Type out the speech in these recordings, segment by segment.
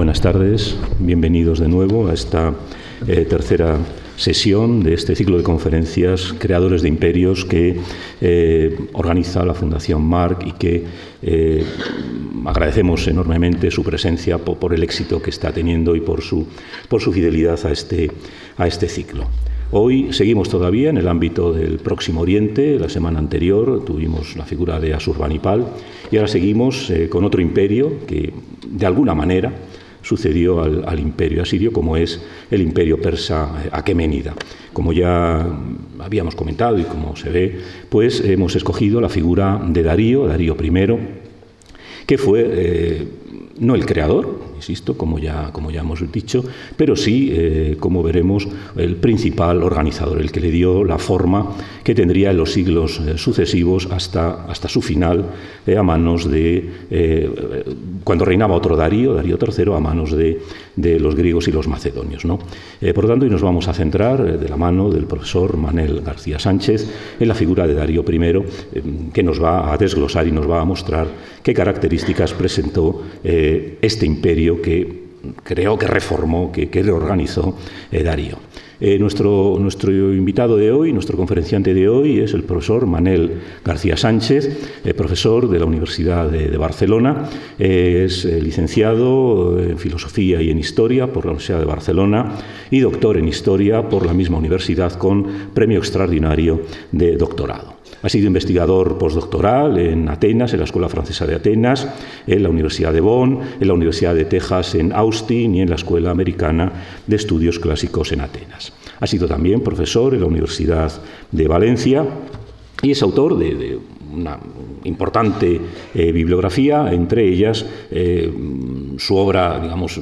Buenas tardes, bienvenidos de nuevo a esta eh, tercera sesión de este ciclo de conferencias Creadores de Imperios que eh, organiza la Fundación Marc y que eh, agradecemos enormemente su presencia por, el éxito que está teniendo y por su, por su fidelidad a este, a este ciclo. Hoy seguimos todavía en el ámbito del Próximo Oriente. La semana anterior tuvimos la figura de Asurbanipal y ahora seguimos con otro imperio que, de alguna manera, sucedió al, imperio asirio, como es el imperio persa eh, aqueménida. Como ya habíamos comentado y como se ve, pues hemos escogido la figura de Darío, Darío I, que fue eh, no el creador, insisto, como ya, como ya hemos dicho, pero sí, eh, como veremos, el principal organizador, el que le dio la forma que tendría en los siglos eh, sucesivos hasta, hasta su final eh, a manos de, cuando reinaba otro Darío, Darío III, a manos de, de los griegos y los macedonios. ¿no? por lo tanto, hoy nos vamos a centrar de la mano del profesor Manel García Sánchez en la figura de Darío I, que nos va a desglosar y nos va a mostrar qué características presentó este imperio que creó, que reformó, que, reorganizó eh, Darío. Eh, nuestro, invitado de hoy, nuestro conferenciante de hoy es el profesor Manel García Sánchez, eh, profesor de la Universidad de, Barcelona, es licenciado en Filosofía y en Historia por la Universidad de Barcelona y doctor en Historia por la misma universidad con premio extraordinario de doctorado. Ha sido investigador postdoctoral en Atenas, en la Escuela Francesa de Atenas, en la Universidad de Bonn, en la Universidad de Texas en Austin y en la Escuela Americana de Estudios Clásicos en Atenas. Ha sido también profesor en la Universidad de Valencia y es autor de, una importante eh, bibliografía, entre ellas eh, su obra, digamos,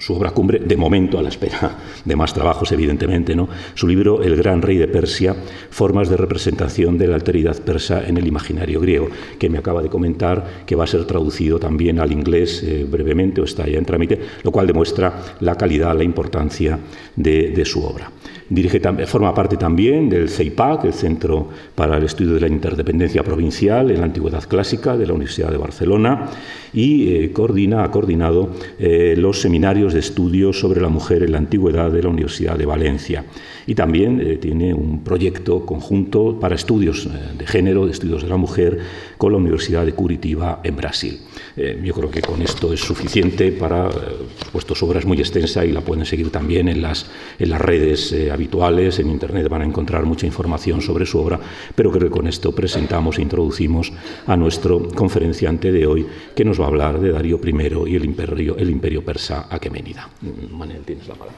su obra cumbre, de momento a la espera de más trabajos, evidentemente, ¿no? su libro El gran rey de Persia, formas de representación de la alteridad persa en el imaginario griego, que me acaba de comentar que va a ser traducido también al inglés eh, brevemente o está ya en trámite, lo cual demuestra la calidad, la importancia de su obra. Dirige, forma parte también del CEIPAC, el Centro para el Estudio de la Interdependencia Provincial en la Antigüedad Clásica de la Universidad de Barcelona y eh, coordina, ha coordinado eh, los seminarios de estudio sobre la mujer en la antigüedad de la Universidad de Valencia. Y también eh, tiene un proyecto conjunto para estudios de género, de estudios de la mujer, con la Universidad de Curitiba en Brasil. yo creo que con esto es suficiente para, por supuesto, su obra es muy extensa y la pueden seguir también en las, en las redes habituales, en Internet van a encontrar mucha información sobre su obra, pero creo que con esto presentamos e introducimos a nuestro conferenciante de hoy, que nos va a hablar de Darío I y el imperio, el imperio persa aqueménida. Manel, tienes la palabra.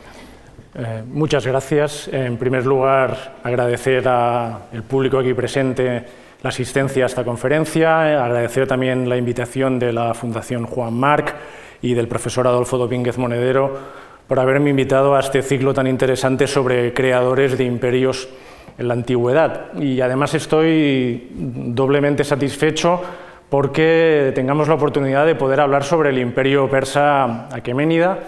Eh, muchas gracias. En primer lugar, agradecer al público aquí presente la asistencia a esta conferencia, agradecer también la invitación de la Fundación Juan Marc y del profesor Adolfo Domínguez Monedero por haberme invitado a este ciclo tan interesante sobre creadores de imperios en la antigüedad. Y además estoy doblemente satisfecho porque tengamos la oportunidad de poder hablar sobre el imperio persa aqueménida,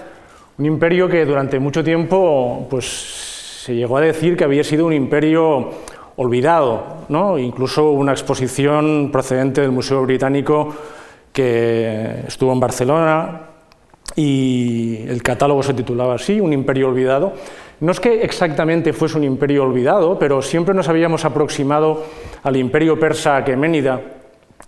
un imperio que durante mucho tiempo pues, se llegó a decir que había sido un imperio olvidado, ¿no? incluso una exposición procedente del Museo Británico que estuvo en Barcelona y el catálogo se titulaba así, Un imperio olvidado. No es que exactamente fuese un imperio olvidado, pero siempre nos habíamos aproximado al imperio persa aqueménida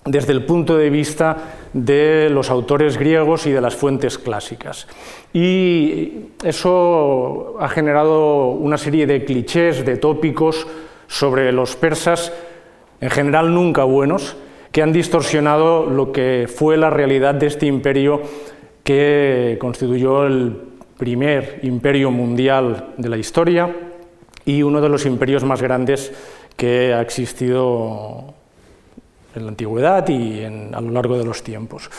desde el punto de vista de los autores griegos y de las fuentes clásicas. Y eso ha generado una serie de clichés, de tópicos sobre los persas, en general nunca buenos, que han distorsionado lo que fue la realidad de este imperio que constituyó el primer imperio mundial de la historia y uno de los imperios más grandes que ha existido en la antigüedad y a lo largo de los tiempos.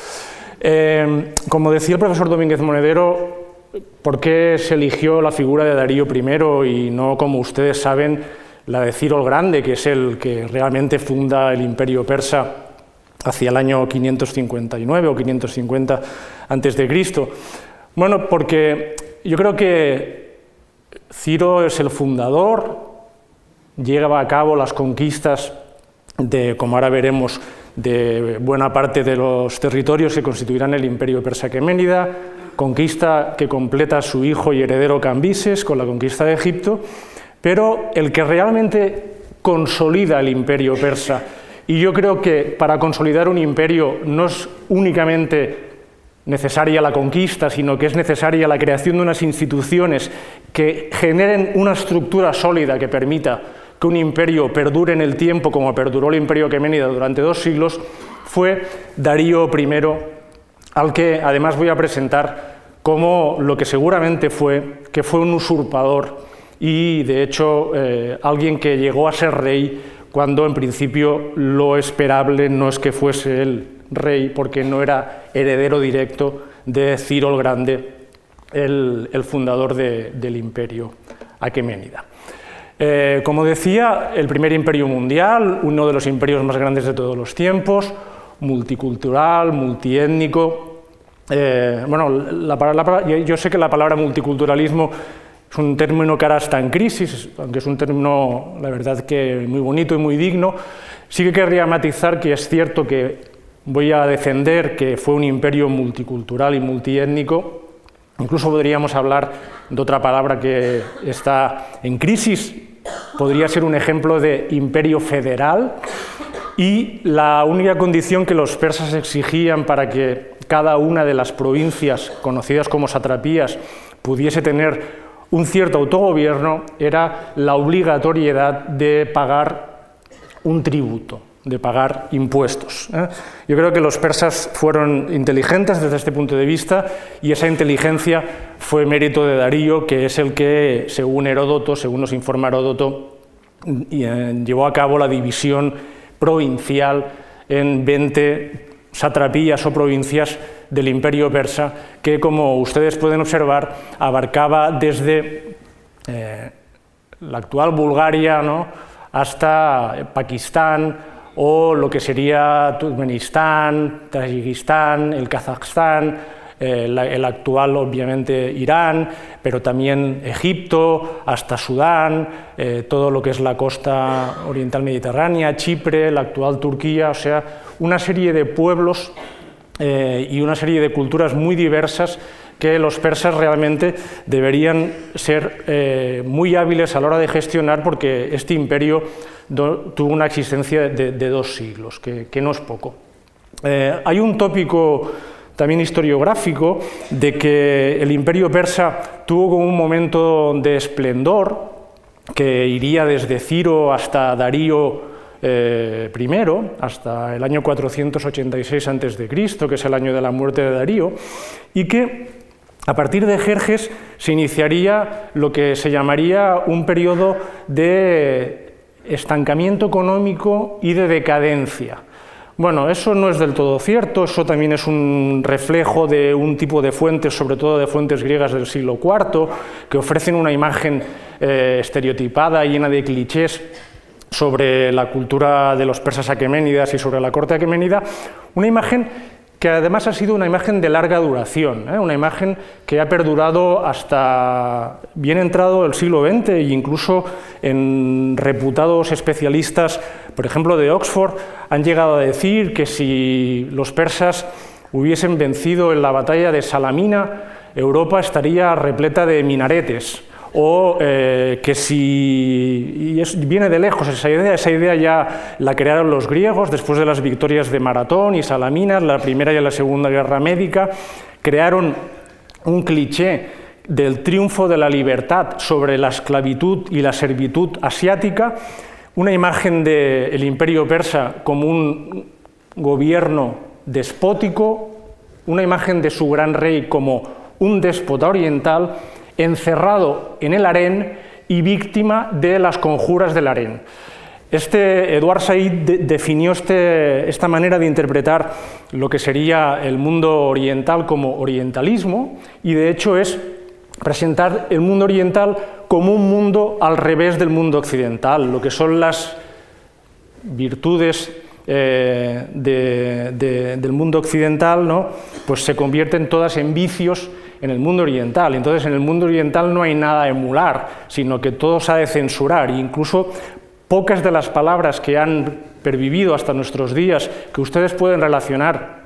Eh, como decía el profesor Domínguez Monedero, ¿por qué se eligió la figura de Darío I y no, como ustedes saben, la de Ciro el Grande, que es el que realmente funda el imperio persa hacia el año 559 o 550 antes de Cristo. Bueno, porque yo creo que Ciro es el fundador, lleva a cabo las conquistas de, como ahora veremos, de buena parte de los territorios que constituirán el imperio persa aqueménida, conquista que completa su hijo y heredero Cambises con la conquista de Egipto, pero el que realmente consolida el imperio persa. Y yo creo que para consolidar un imperio no es únicamente necesaria la conquista, sino que es necesaria la creación de unas instituciones que generen una estructura sólida que permita que un imperio perdure en el tiempo como perduró el imperio Aqueménida durante dos siglos, fue Darío I, al que además voy a presentar como lo que seguramente fue, que fue un usurpador y de hecho eh, alguien que llegó a ser rey cuando en principio lo esperable no es que fuese el rey, porque no era heredero directo de Ciro el Grande, el, fundador del imperio aqueménida. Eh, como decía, el primer imperio mundial, uno de los imperios más grandes de todos los tiempos, multicultural, multiétnico. Eh, bueno, yo sé que la palabra multiculturalismo es un término que ahora está en crisis, aunque es un término, la verdad, que muy bonito y muy digno. Sí que querría matizar que es cierto que voy a defender que fue un imperio multicultural y multiétnico. Incluso podríamos hablar de otra palabra que está en crisis. Podría ser un ejemplo de imperio federal. Y la única condición que los persas exigían para que cada una de las provincias conocidas como satrapías pudiese tener un cierto autogobierno era la obligatoriedad de pagar un tributo, de pagar impuestos. ¿eh? Yo creo que los persas fueron inteligentes desde este punto de vista y esa inteligencia fue mérito de Darío, que es el que, según Heródoto, según nos informa Heródoto, eh, llevó a cabo la división provincial en 20 satrapías o provincias del imperio persa, que como ustedes pueden observar, abarcaba desde eh, la actual Bulgaria hasta Pakistán o lo que sería Turkmenistán, Tayikistán, el Kazajstán, eh, el actual obviamente Irán, pero también Egipto, hasta Sudán, eh, todo lo que es la costa oriental mediterránea, Chipre, la actual Turquía, o sea, una serie de pueblos eh, y una serie de culturas muy diversas que los persas realmente deberían ser eh, muy hábiles a la hora de gestionar porque este imperio tuvo una existencia de, dos siglos, que, no es poco. Eh, hay un tópico también historiográfico de que el imperio persa tuvo como un momento de esplendor que iría desde Ciro hasta Darío eh, primero, hasta el año 486 a.C., que es el año de la muerte de Darío, y que a partir de Jerjes se iniciaría lo que se llamaría un periodo de estancamiento económico y de decadencia. Bueno, eso no es del todo cierto, eso también es un reflejo de un tipo de fuentes, sobre todo de fuentes griegas del siglo IV, que ofrecen una imagen eh, estereotipada, llena de clichés sobre la cultura de los persas aqueménidas y sobre la corte aqueménida, una imagen que además ha sido una imagen de larga duración, ¿eh? una imagen que ha perdurado hasta bien entrado el siglo XX e incluso en reputados especialistas, por ejemplo de Oxford, han llegado a decir que si los persas hubiesen vencido en la batalla de Salamina, Europa estaría repleta de minaretes o eh, que si y viene de lejos esa idea, esa idea ya la crearon los griegos después de las victorias de Maratón y Salaminas, la Primera y la Segunda Guerra Médica, crearon un cliché del triunfo de la libertad sobre la esclavitud y la servitud asiática, una imagen del imperio persa como un gobierno despótico, una imagen de su gran rey como un déspota oriental, encerrado en el harén y víctima de las conjuras del harén. Este Eduard Said definió este, esta manera de interpretar lo que sería el mundo oriental como orientalismo y de hecho es presentar el mundo oriental como un mundo al revés del mundo occidental, lo que son las virtudes eh, del mundo occidental, ¿no? pues se convierten todas en vicios en el mundo oriental. Entonces, en el mundo oriental no hay nada a emular, sino que todo se ha de censurar. E incluso pocas de las palabras que han pervivido hasta nuestros días, que ustedes pueden relacionar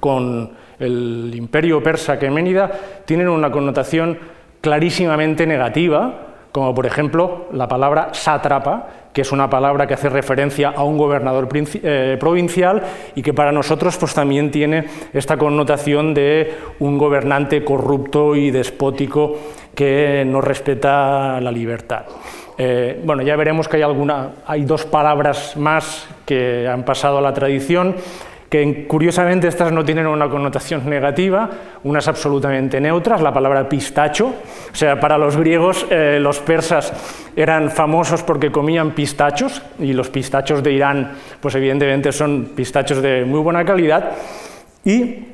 con el imperio persa aqueménida tienen una connotación clarísimamente negativa, como por ejemplo la palabra sátrapa, que es una palabra que hace referencia a un gobernador eh, provincial y que para nosotros pues, también tiene esta connotación de un gobernante corrupto y despótico que no respeta la libertad. Eh, bueno, ya veremos que hay, alguna, hay dos palabras más que han pasado a la tradición que curiosamente estas no tienen una connotación negativa, unas absolutamente neutras, la palabra pistacho, o sea, para los griegos eh, los persas eran famosos porque comían pistachos y los pistachos de Irán, pues evidentemente son pistachos de muy buena calidad y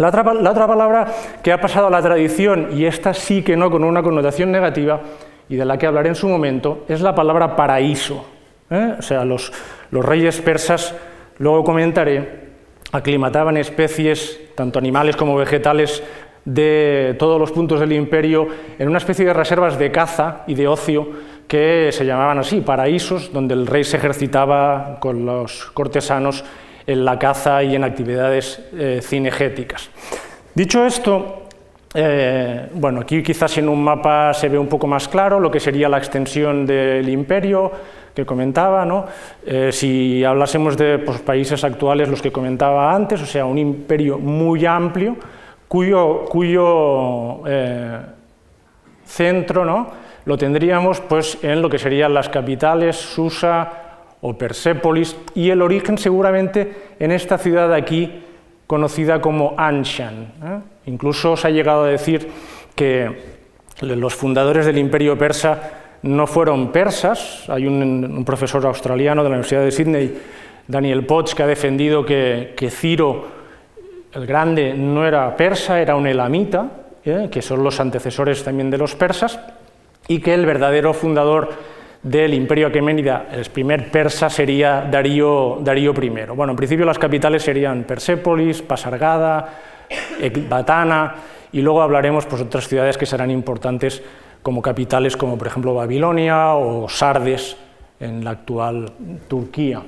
la otra, la otra palabra que ha pasado a la tradición, y esta sí que no con una connotación negativa, y de la que hablaré en su momento, es la palabra paraíso. ¿eh? O sea, los, los reyes persas, luego comentaré, aclimataban especies, tanto animales como vegetales, de todos los puntos del imperio en una especie de reservas de caza y de ocio que se llamaban así, paraísos, donde el rey se ejercitaba con los cortesanos en la caza y en actividades eh, cinegéticas. Dicho esto, eh, bueno, aquí quizás en un mapa se ve un poco más claro lo que sería la extensión del imperio, que comentaba, ¿no? Eh, si hablásemos de pues, países actuales, los que comentaba antes, o sea, un imperio muy amplio, cuyo, cuyo eh, centro ¿no? lo tendríamos pues, en lo que serían las capitales, Susa o Persépolis, y el origen seguramente en esta ciudad de aquí, conocida como Anshan. ¿eh? Incluso se ha llegado a decir que los fundadores del imperio persa no fueron persas. Hay un, profesor australiano de la Universidad de Sydney, Daniel Potts, que ha defendido que, Ciro el Grande no era persa, era un elamita, ¿eh? que son los antecesores también de los persas, y que el verdadero fundador del imperio aqueménida, el primer persa, sería Darío, Darío I. Bueno, en principio las capitales serían Persépolis, Pasargada, Ecbatana, y luego hablaremos pues, otras ciudades que serán importantes como capitales como por ejemplo Babilonia o Sardes en la actual Turquía.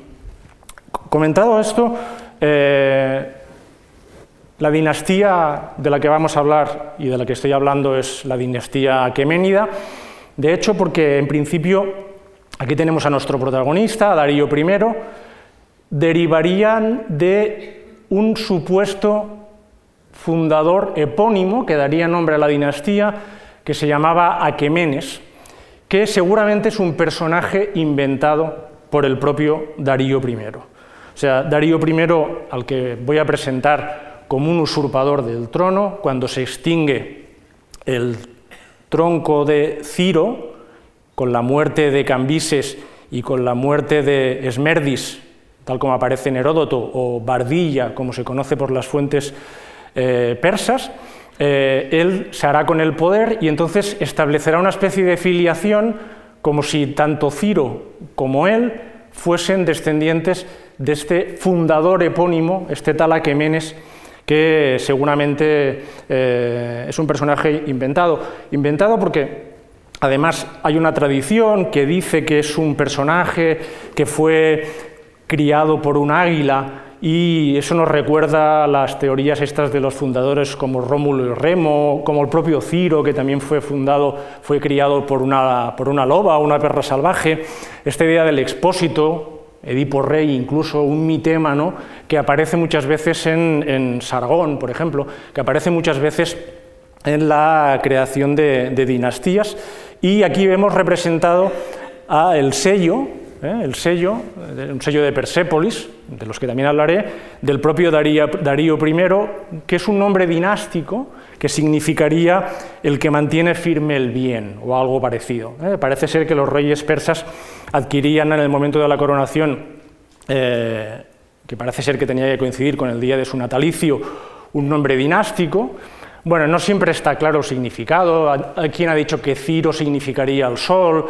Comentado esto, eh, la dinastía de la que vamos a hablar y de la que estoy hablando es la dinastía aqueménida, de hecho porque en principio aquí tenemos a nuestro protagonista, Darío I, derivarían de un supuesto fundador epónimo que daría nombre a la dinastía, que se llamaba Aquemenes, que seguramente es un personaje inventado por el propio Darío I. O sea, Darío I, al que voy a presentar como un usurpador del trono, cuando se extingue el tronco de Ciro, con la muerte de Cambises y con la muerte de Esmerdis, tal como aparece en Heródoto, o Bardilla, como se conoce por las fuentes eh, persas, eh, él se hará con el poder y entonces establecerá una especie de filiación como si tanto Ciro como él fuesen descendientes de este fundador epónimo, este tal Aquemenes, que seguramente eh, es un personaje inventado. Inventado porque además hay una tradición que dice que es un personaje que fue criado por un águila y eso nos recuerda las teorías estas de los fundadores como Rómulo y Remo, como el propio Ciro, que también fue fundado, fue criado por una, por una loba, una perra salvaje. Esta idea del expósito, Edipo Rey, incluso un mitema, ¿no? que aparece muchas veces en, Sargón, por ejemplo, que aparece muchas veces en la creación de, de dinastías. Y aquí vemos representado a el sello, ¿eh? el sello, un sello de Persépolis, de los que también hablaré, del propio Darío, I, que es un nombre dinástico que significaría el que mantiene firme el bien o algo parecido. ¿eh? Parece ser que los reyes persas adquirían en el momento de la coronación, eh, que parece ser que tenía que coincidir con el día de su natalicio, un nombre dinástico. Bueno, no siempre está claro el significado. Hay quien ha dicho que Ciro significaría el sol,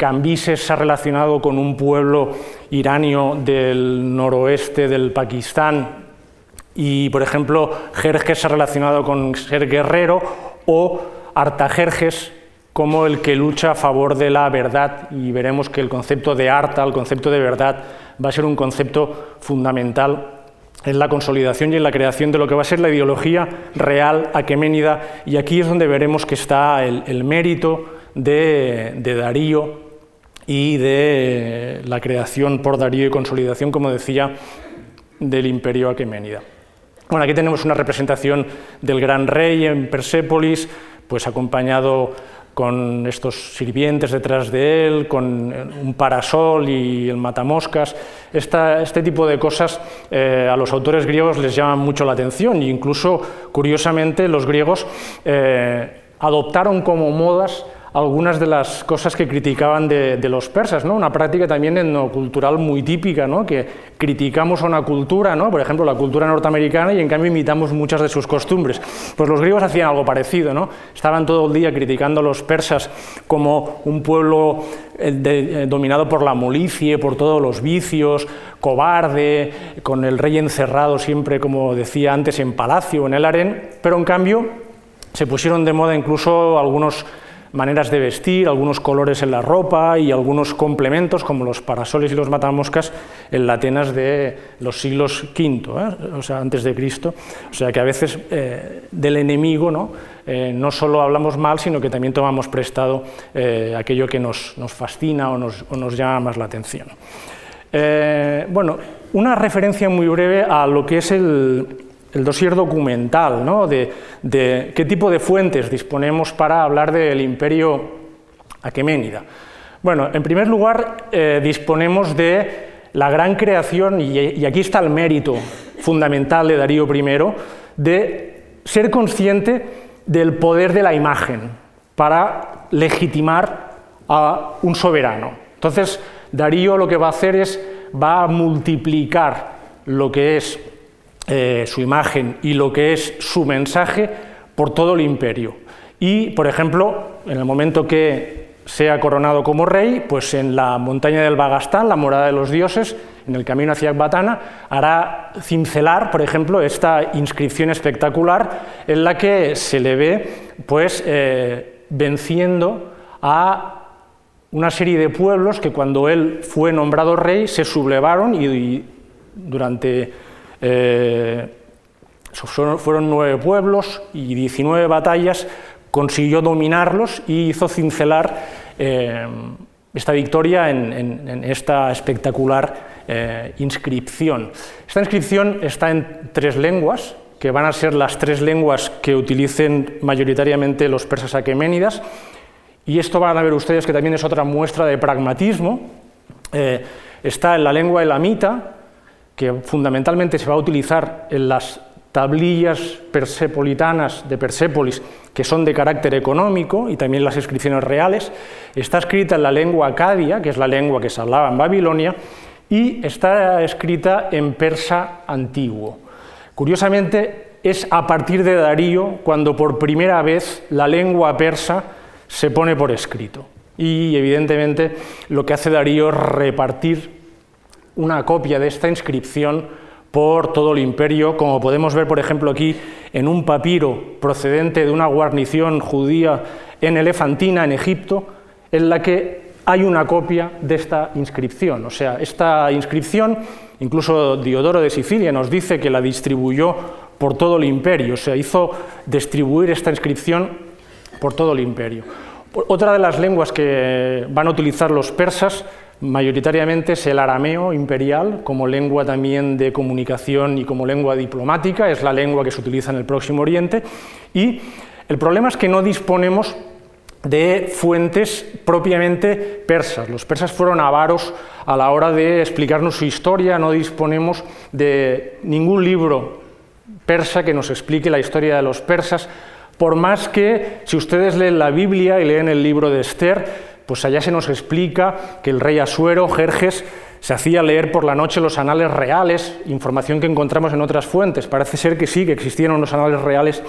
Cambises se ha relacionado con un pueblo iranio del noroeste del Pakistán. Y, por ejemplo, Jerjes se ha relacionado con ser guerrero o Artajerjes como el que lucha a favor de la verdad. Y veremos que el concepto de Arta, el concepto de verdad, va a ser un concepto fundamental en la consolidación y en la creación de lo que va a ser la ideología real aqueménida, y aquí es donde veremos que está el, mérito de, Darío y de la creación por Darío y consolidación, como decía, del imperio aqueménida. Bueno, aquí tenemos una representación del gran rey en Persépolis, pues acompañado con estos sirvientes detrás de él, con un parasol y el matamoscas. este tipo de cosas eh, a los autores griegos les llaman mucho la atención e incluso, curiosamente, los griegos eh, adoptaron como modas algunas de las cosas que criticaban de, los persas, ¿no? una práctica también etnocultural muy típica, ¿no? que criticamos a una cultura, ¿no? por ejemplo la cultura norteamericana, y en cambio imitamos muchas de sus costumbres. Pues los griegos hacían algo parecido, ¿no? estaban todo el día criticando a los persas como un pueblo eh, eh, dominado por la molicie, por todos los vicios, cobarde, con el rey encerrado siempre, como decía antes, en palacio, en el harén, pero en cambio se pusieron de moda incluso algunos maneras de vestir, algunos colores en la ropa y algunos complementos como los parasoles y los matamoscas en la Atenas de los siglos V, ¿eh? o sea, antes de Cristo. O sea que a veces eh, del enemigo ¿no? Eh, no solo hablamos mal, sino que también tomamos prestado aquello que nos, nos fascina o nos, o nos, llama más la atención. bueno, una referencia muy breve a lo que es el, el dossier documental, ¿no? de, qué tipo de fuentes disponemos para hablar del imperio aqueménida. Bueno, en primer lugar, eh, disponemos de la gran creación, y, aquí está el mérito fundamental de Darío I, de ser consciente del poder de la imagen para legitimar a un soberano. Entonces, Darío lo que va a hacer es, va a multiplicar lo que es eh, su imagen y lo que es su mensaje por todo el imperio. Y, por ejemplo, en el momento que sea coronado como rey, pues en la montaña del Bagastán, la morada de los dioses, en el camino hacia Ecbatana, hará cincelar, por ejemplo, esta inscripción espectacular en la que se le ve pues, eh, venciendo a una serie de pueblos que cuando él fue nombrado rey se sublevaron y durante eh, fueron nueve pueblos y 19 batallas, consiguió dominarlos y hizo cincelar eh, esta victoria en, esta espectacular eh, inscripción. Esta inscripción está en tres lenguas, que van a ser las tres lenguas que utilicen mayoritariamente los persas aqueménidas, y esto van a ver ustedes que también es otra muestra de pragmatismo. está en la lengua elamita, que fundamentalmente se va a utilizar en las tablillas persepolitanas de Persépolis, que son de carácter económico, y también las inscripciones reales. Está escrita en la lengua acadia, que es la lengua que se hablaba en Babilonia, y está escrita en persa antiguo. Curiosamente, es a partir de Darío cuando por primera vez la lengua persa se pone por escrito. Y evidentemente lo que hace Darío es repartir una copia de esta inscripción por todo el imperio, como podemos ver, por ejemplo, aquí en un papiro procedente de una guarnición judía en Elefantina, en Egipto, en la que hay una copia de esta inscripción. O sea, esta inscripción, incluso Diodoro de Sicilia nos dice que la distribuyó por todo el imperio, o sea, hizo distribuir esta inscripción por todo el imperio. Otra de las lenguas que van a utilizar los persas Mayoritariamente es el arameo imperial como lengua también de comunicación y como lengua diplomática, es la lengua que se utiliza en el Próximo Oriente. Y el problema es que no disponemos de fuentes propiamente persas. Los persas fueron avaros a la hora de explicarnos su historia, no disponemos de ningún libro persa que nos explique la historia de los persas, por más que si ustedes leen la Biblia y leen el libro de Esther, pues allá se nos explica que el rey Asuero, Jerjes, se hacía leer por la noche los anales reales, información que encontramos en otras fuentes. Parece ser que sí, que existieron unos anales reales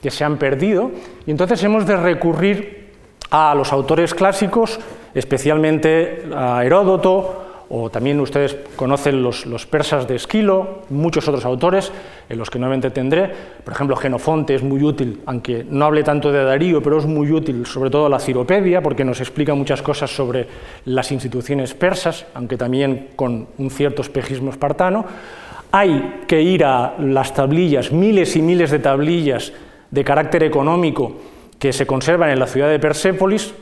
que se han perdido. Y entonces hemos de recurrir a los autores clásicos, especialmente a Heródoto, o también ustedes conocen los, persas de Esquilo, muchos otros autores, en los que no me entretendré. Por ejemplo, Genofonte es muy útil, aunque no hable tanto de Darío, pero es muy útil, sobre todo la Ciropedia, porque nos explica muchas cosas sobre las instituciones persas, aunque también con un cierto espejismo espartano. hay que ir a las tablillas, miles y miles de tablillas de carácter económico que se conservan en la ciudad de Persépolis,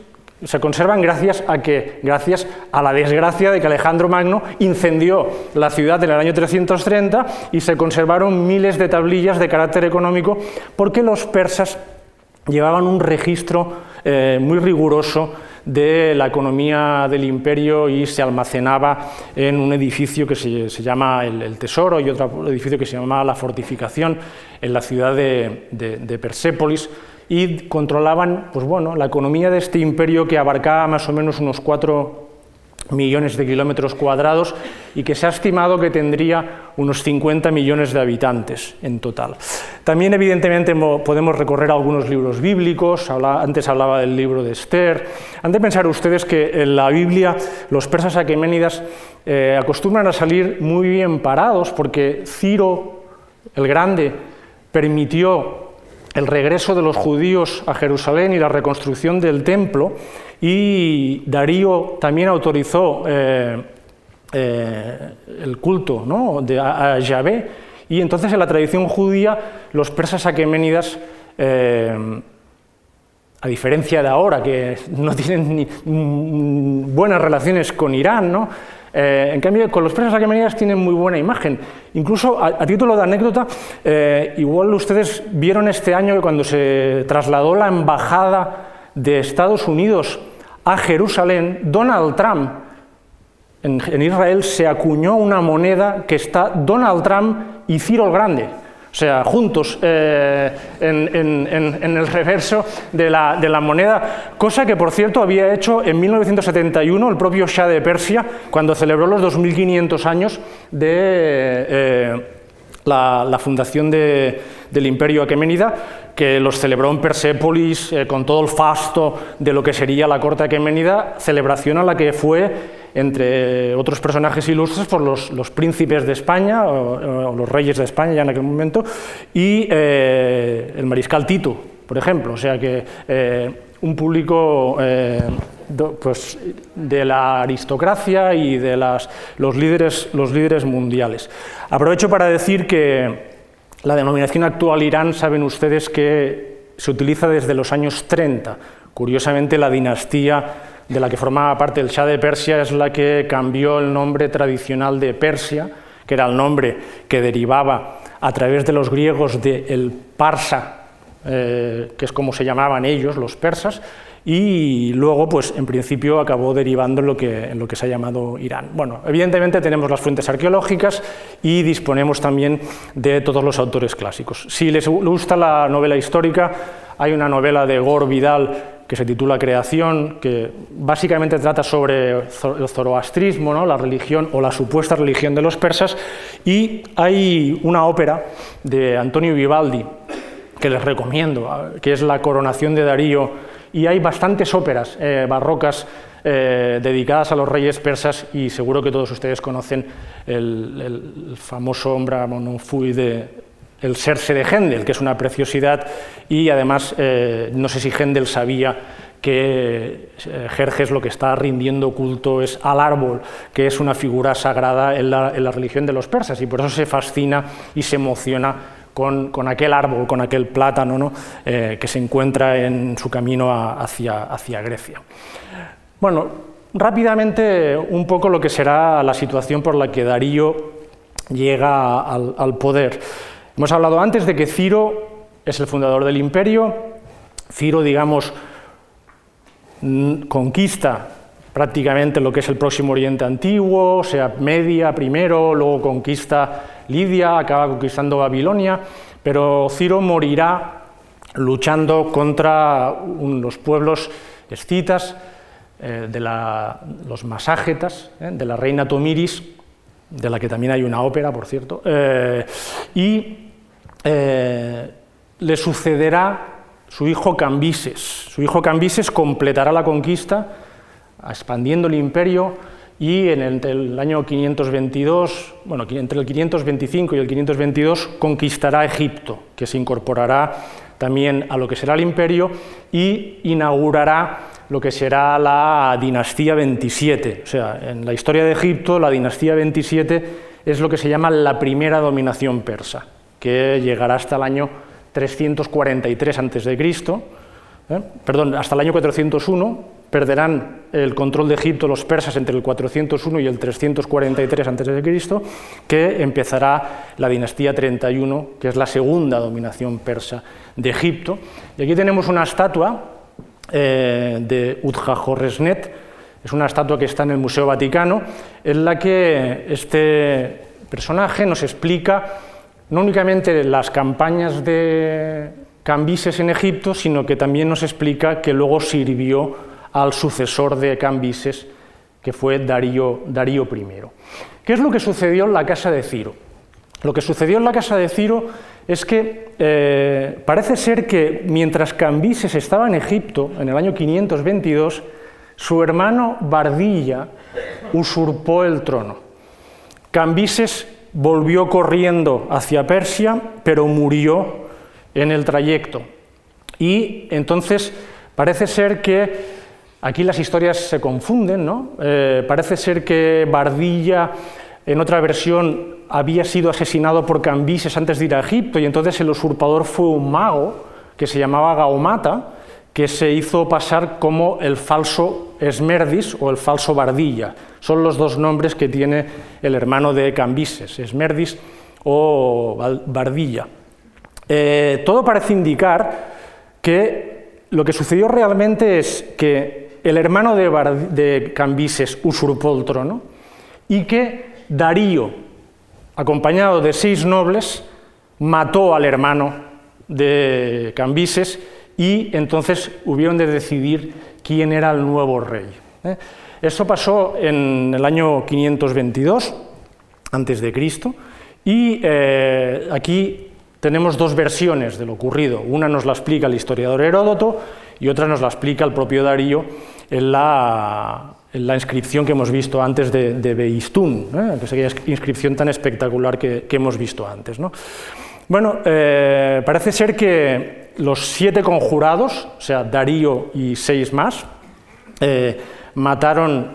se conservan gracias a que gracias a la desgracia de que Alejandro Magno incendió la ciudad en el año 330 y se conservaron miles de tablillas de carácter económico porque los persas llevaban un registro eh, muy riguroso de la economía del imperio y se almacenaba en un edificio que se, llama el, Tesoro y otro edificio que se llama la Fortificación en la ciudad de, Persépolis y controlaban pues bueno, la economía de este imperio que abarcaba más o menos unos cuatro millones de kilómetros cuadrados y que se ha estimado que tendría unos 50 millones de habitantes en total. También, evidentemente, podemos recorrer algunos libros bíblicos, antes hablaba del libro de Esther. Han de pensar ustedes que en la Biblia los persas aqueménidas eh, acostumbran a salir muy bien parados porque Ciro el Grande permitió el regreso de los judíos a Jerusalén y la reconstrucción del templo, y Darío también autorizó eh, eh, el culto de, a, Yahvé, y entonces en la tradición judía los persas aqueménidas, eh, a diferencia de ahora, que no tienen ni mm, buenas relaciones con Irán, ¿no? En cambio, con los persas aqueménidas tienen muy buena imagen. Incluso, a, título de anécdota, igual ustedes vieron este año que cuando se trasladó la embajada de Estados Unidos a Jerusalén, Donald Trump, en, Israel se acuñó una moneda que está Donald Trump y Ciro el Grande, o sea, juntos eh, en, el reverso de la, moneda, cosa que por cierto había hecho en 1971 el propio Shah de Persia, cuando celebró los 2500 años de eh, la, fundación del imperio aqueménida que los celebró en Persépolis eh, con todo el fasto de lo que sería la corte aqueménida, celebración a la que fue, entre otros personajes ilustres, por los, príncipes de España, o, los reyes de España ya en aquel momento, y eh, el mariscal Tito, por ejemplo. O sea que eh, un público pues, de la aristocracia y de las, los, líderes, los líderes mundiales. Aprovecho para decir que la denominación actual Irán, saben ustedes que se utiliza desde los años 30. Curiosamente, la dinastía de la que formaba parte el Shah de Persia es la que cambió el nombre tradicional de Persia, que era el nombre que derivaba a través de los griegos del el Parsa, eh, que es como se llamaban ellos, los persas, y luego, pues en principio acabó derivando en lo, que, en lo que se ha llamado Irán. Bueno, evidentemente tenemos las fuentes arqueológicas y disponemos también de todos los autores clásicos. Si les gusta la novela histórica, hay una novela de Gore Vidal que se titula Creación, que básicamente trata sobre el zoroastrismo, ¿no? la religión o la supuesta religión de los persas, y hay una ópera de Antonio Vivaldi que les recomiendo, que es La coronación de Darío y hay bastantes óperas eh, barrocas eh, dedicadas a los reyes persas y seguro que todos ustedes conocen el, famoso Ombra Mononfui de el Serse de Händel, que es una preciosidad y además eh, no sé si Händel sabía que Jerjes lo que está rindiendo culto es al árbol, que es una figura sagrada en la, en la religión de los persas y por eso se fascina y se emociona con, aquel árbol, con aquel plátano eh, que se encuentra en su camino hacia Grecia. Bueno, rápidamente un poco lo que será la situación por la que Darío llega al, poder. Hemos hablado antes de que Ciro es el fundador del imperio. Ciro, digamos, conquista prácticamente lo que es el próximo Oriente Antiguo, o sea, Media primero, luego conquista Lidia, acaba conquistando Babilonia, pero Ciro morirá luchando contra los pueblos escitas, eh, de los maságetas, eh, de la reina Tomiris, de la que también hay una ópera, por cierto, eh, y le sucederá su hijo Cambises. Su hijo Cambises completará la conquista, expandiendo el imperio, y en el, año 522, bueno, entre el 525 y el 522 conquistará Egipto, que se incorporará también a lo que será el imperio y inaugurará lo que será la dinastía 27. O sea, en la historia de Egipto, la dinastía 27 es lo que se llama la primera dominación persa, que llegará hasta el año 343 a.C., ¿eh? perdón, hasta el año 401, perderán el control de Egipto los persas entre el 401 y el 343 a.C., que empezará la dinastía 31, que es la segunda dominación persa de Egipto. Y aquí tenemos una estatua eh, de Utjahorresnet, es una estatua que está en el Museo Vaticano, en la que este personaje nos explica no únicamente las campañas de Cambises en Egipto, sino que también nos explica que luego sirvió al sucesor de Cambises, que fue Darío, I. ¿Qué es lo que sucedió en la casa de Ciro? Lo que sucedió en la casa de Ciro es que eh, parece ser que mientras Cambises estaba en Egipto, en el año 522, su hermano Bardilla usurpó el trono. Cambises volvió corriendo hacia Persia, pero murió en el trayecto. Y entonces parece ser que aquí las historias se confunden, ¿no? Eh, parece ser que Bardilla, en otra versión, había sido asesinado por Cambises antes de ir a Egipto y entonces el usurpador fue un mago que se llamaba Gaumata, que se hizo pasar como el falso Esmerdis o el falso Bardilla. Son los dos nombres que tiene el hermano de Cambises, Esmerdis o Bardilla. Eh, todo parece indicar que lo que sucedió realmente es que el hermano de, Cambises usurpó el trono y que Darío, acompañado de seis nobles, mató al hermano de Cambises y entonces hubieron de decidir quién era el nuevo rey. ¿eh? Eso pasó en el año 522 antes de Cristo y eh, aquí tenemos dos versiones de lo ocurrido. Una nos la explica el historiador Heródoto y otra nos la explica el propio Darío en la, inscripción que hemos visto antes de, de Beistún, ¿eh? aquella inscripción tan espectacular que, hemos visto antes. Bueno, parece ser que los siete conjurados, o sea, Darío y seis más, eh, mataron,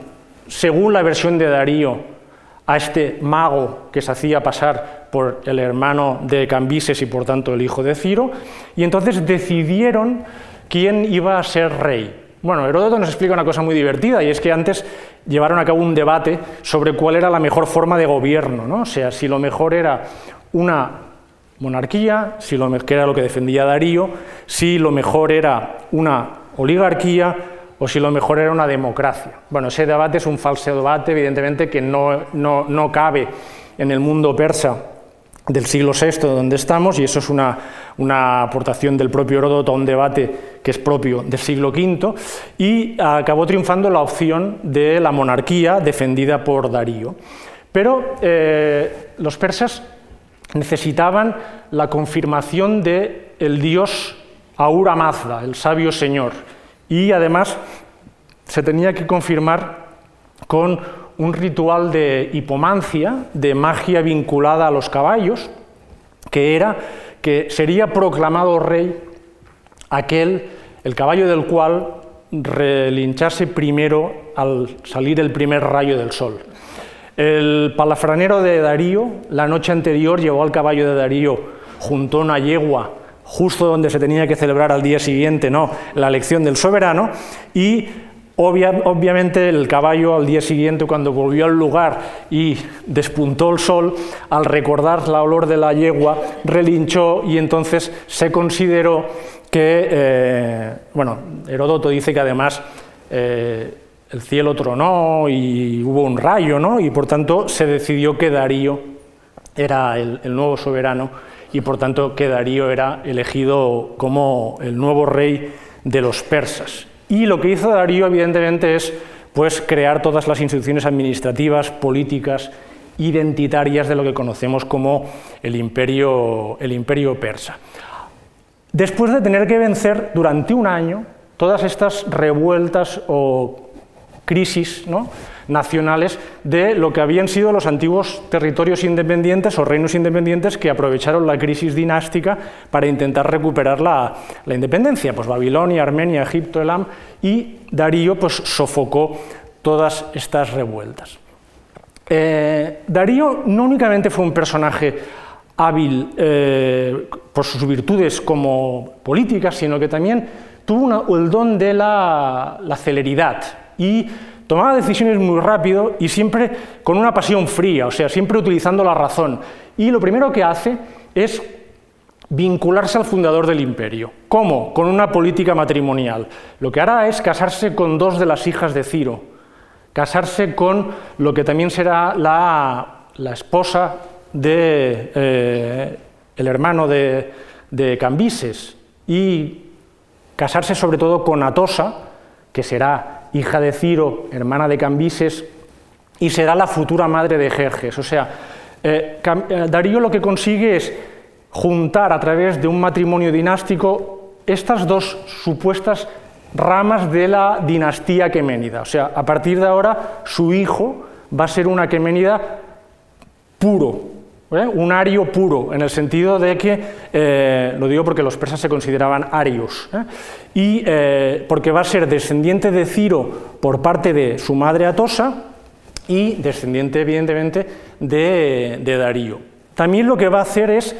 según la versión de Darío, a este mago que se hacía pasar por el hermano de Cambises y por tanto el hijo de Ciro, y entonces decidieron quién iba a ser rey. Bueno, Heródoto nos explica una cosa muy divertida, y es que antes llevaron a cabo un debate sobre cuál era la mejor forma de gobierno, ¿no? o sea, si lo mejor era una monarquía, si lo que era lo que defendía Darío, si lo mejor era una oligarquía o si lo mejor era una democracia. Bueno, ese debate es un falso debate, evidentemente, que no, no, cabe en el mundo persa del siglo VI donde estamos, y eso es una, una, aportación del propio Heródoto a un debate que es propio del siglo V, y acabó triunfando la opción de la monarquía defendida por Darío. Pero eh, los persas necesitaban la confirmación de el dios Ahura Mazda, el sabio señor, y además se tenía que confirmar con un ritual de hipomancia, de magia vinculada a los caballos, que era que sería proclamado rey aquel, el caballo del cual relinchase primero al salir el primer rayo del sol. El palafranero de Darío, la noche anterior, llevó al caballo de Darío junto a una yegua justo donde se tenía que celebrar al día siguiente ¿no? la elección del soberano y obviamente el caballo al día siguiente cuando volvió al lugar y despuntó el sol, al recordar la olor de la yegua, relinchó y entonces se consideró que, eh, bueno, Heródoto dice que además eh, el cielo tronó y hubo un rayo, ¿no? Y por tanto se decidió que Darío era el, nuevo soberano y por tanto que Darío era elegido como el nuevo rey de los persas. Y lo que hizo Darío evidentemente es pues crear todas las instituciones administrativas, políticas, identitarias de lo que conocemos como el imperio, el imperio persa. Después de tener que vencer durante un año todas estas revueltas o crisis nacionales de lo que habían sido los antiguos territorios independientes o reinos independientes que aprovecharon la crisis dinástica para intentar recuperar la, independencia, pues Babilonia, Armenia, Egipto, Elam, y Darío pues, sofocó todas estas revueltas. Eh, Darío no únicamente fue un personaje hábil eh, por sus virtudes como políticas, sino que también tuvo el don de la, celeridad y tomaba decisiones muy rápido y siempre con una pasión fría, o sea, siempre utilizando la razón. Y lo primero que hace es vincularse al fundador del imperio. ¿Cómo? Con una política matrimonial. Lo que hará es casarse con dos de las hijas de Ciro, casarse con lo que también será la, esposa de eh, el hermano de, Cambises y casarse sobre todo con Atosa, que será hija de Ciro, hermana de Cambises, y será la futura madre de Jerjes. O sea, eh, eh, Darío lo que consigue es juntar a través de un matrimonio dinástico estas dos supuestas ramas de la dinastía aqueménida. O sea, a partir de ahora su hijo va a ser una aqueménida puro, ¿eh? un ario puro, en el sentido de que, lo digo porque los persas se consideraban arios, ¿eh? y porque va a ser descendiente de Ciro por parte de su madre Atosa y descendiente, evidentemente, de, Darío. También lo que va a hacer es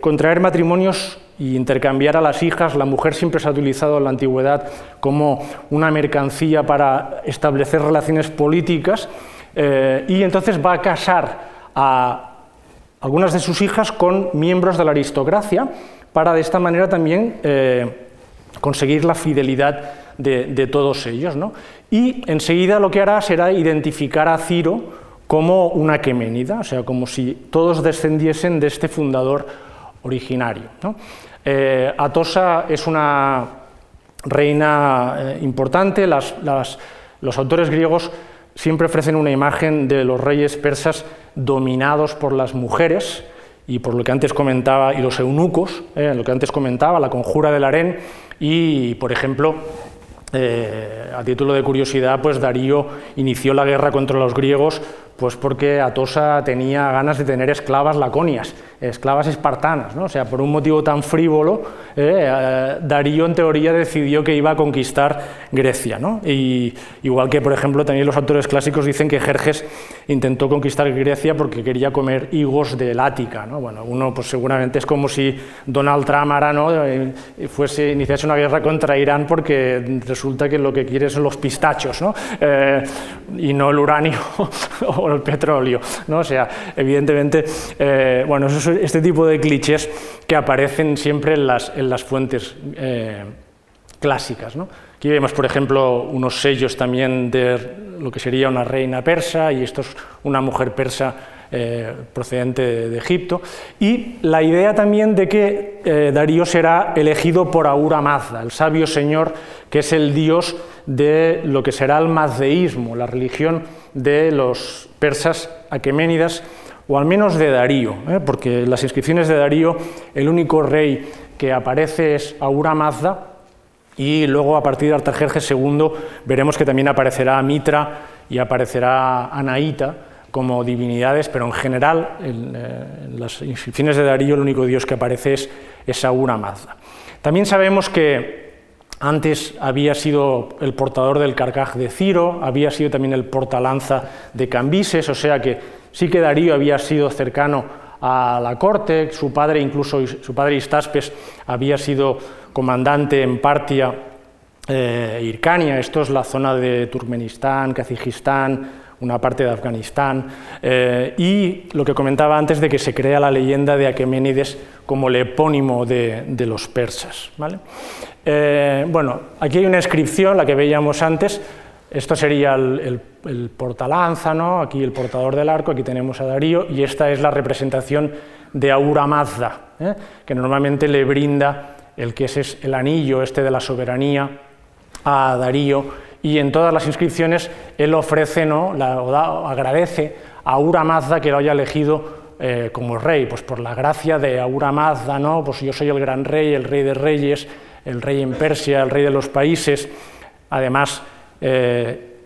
contraer matrimonios y intercambiar a las hijas. La mujer siempre se ha utilizado en la antigüedad como una mercancía para establecer relaciones políticas y entonces va a casar a algunas de sus hijas con miembros de la aristocracia, para de esta manera también eh, conseguir la fidelidad de, todos ellos. Y enseguida lo que hará será identificar a Ciro como una aqueménida, o sea, como si todos descendiesen de este fundador originario. Eh, Atosa es una reina eh, importante, los autores griegos siempre ofrecen una imagen de los reyes persas dominados por las mujeres y por lo que antes comentaba, y los eunucos, eh, lo que antes comentaba, la conjura del harén, y por ejemplo, eh, a título de curiosidad, pues Darío inició la guerra contra los griegos pues porque Atosa tenía ganas de tener esclavas laconias, esclavas espartanas, ¿no? o sea, por un motivo tan frívolo, eh, eh, Darío en teoría decidió que iba a conquistar Grecia. ¿no? Y, igual que, por ejemplo, también los autores clásicos dicen que Jerjes intentó conquistar Grecia porque quería comer higos de Lática. ¿no? Bueno, uno pues seguramente es como si Donald Trump ahora ¿no? Eh, fuese, iniciase una guerra contra Irán porque resulta que lo que quiere son los pistachos ¿no? y no el uranio el petróleo. ¿no? O sea, evidentemente, eh, bueno, este tipo de clichés que aparecen siempre en las, en las fuentes eh, clásicas. ¿no? Aquí vemos, por ejemplo, unos sellos también de lo que sería una reina persa y esto es una mujer persa eh, procedente de, Egipto, y la idea también de que Darío será elegido por Ahura Mazda, el sabio señor que es el dios de lo que será el mazdeísmo, la religión de los persas aqueménidas, o al menos de Darío, ¿eh? porque en las inscripciones de Darío el único rey que aparece es Aura Mazda, y luego a partir de Artajerjes II veremos que también aparecerá Mitra y aparecerá Anaíta como divinidades, pero en general en, eh, las inscripciones de Darío el único dios que aparece es, es Aura Mazda. También sabemos que antes había sido el portador del carcaj de Ciro, había sido también el portalanza de Cambises, o sea que sí que Darío había sido cercano a la corte, su padre, incluso su padre Istaspes, había sido comandante en Partia e Hircania, esto es la zona de Turkmenistán, Kazajistán, una parte de Afganistán, eh, y lo que comentaba antes de que se crea la leyenda de Aqueménides como el epónimo de, los persas. Eh, bueno, aquí hay una inscripción, la que veíamos antes, esto sería el, ¿no? aquí el portador del arco, aquí tenemos a Darío, y esta es la representación de Aura Mazda, ¿eh? que normalmente le brinda el que es el anillo este de la soberanía a Darío y en todas las inscripciones él ofrece, ¿no? la, o agradece a Aura Mazda que lo haya elegido eh, como rey, pues por la gracia de Aura Mazda, ¿no? pues yo soy el gran rey, el rey de reyes, el rey en Persia, el rey de los países. Además, eh,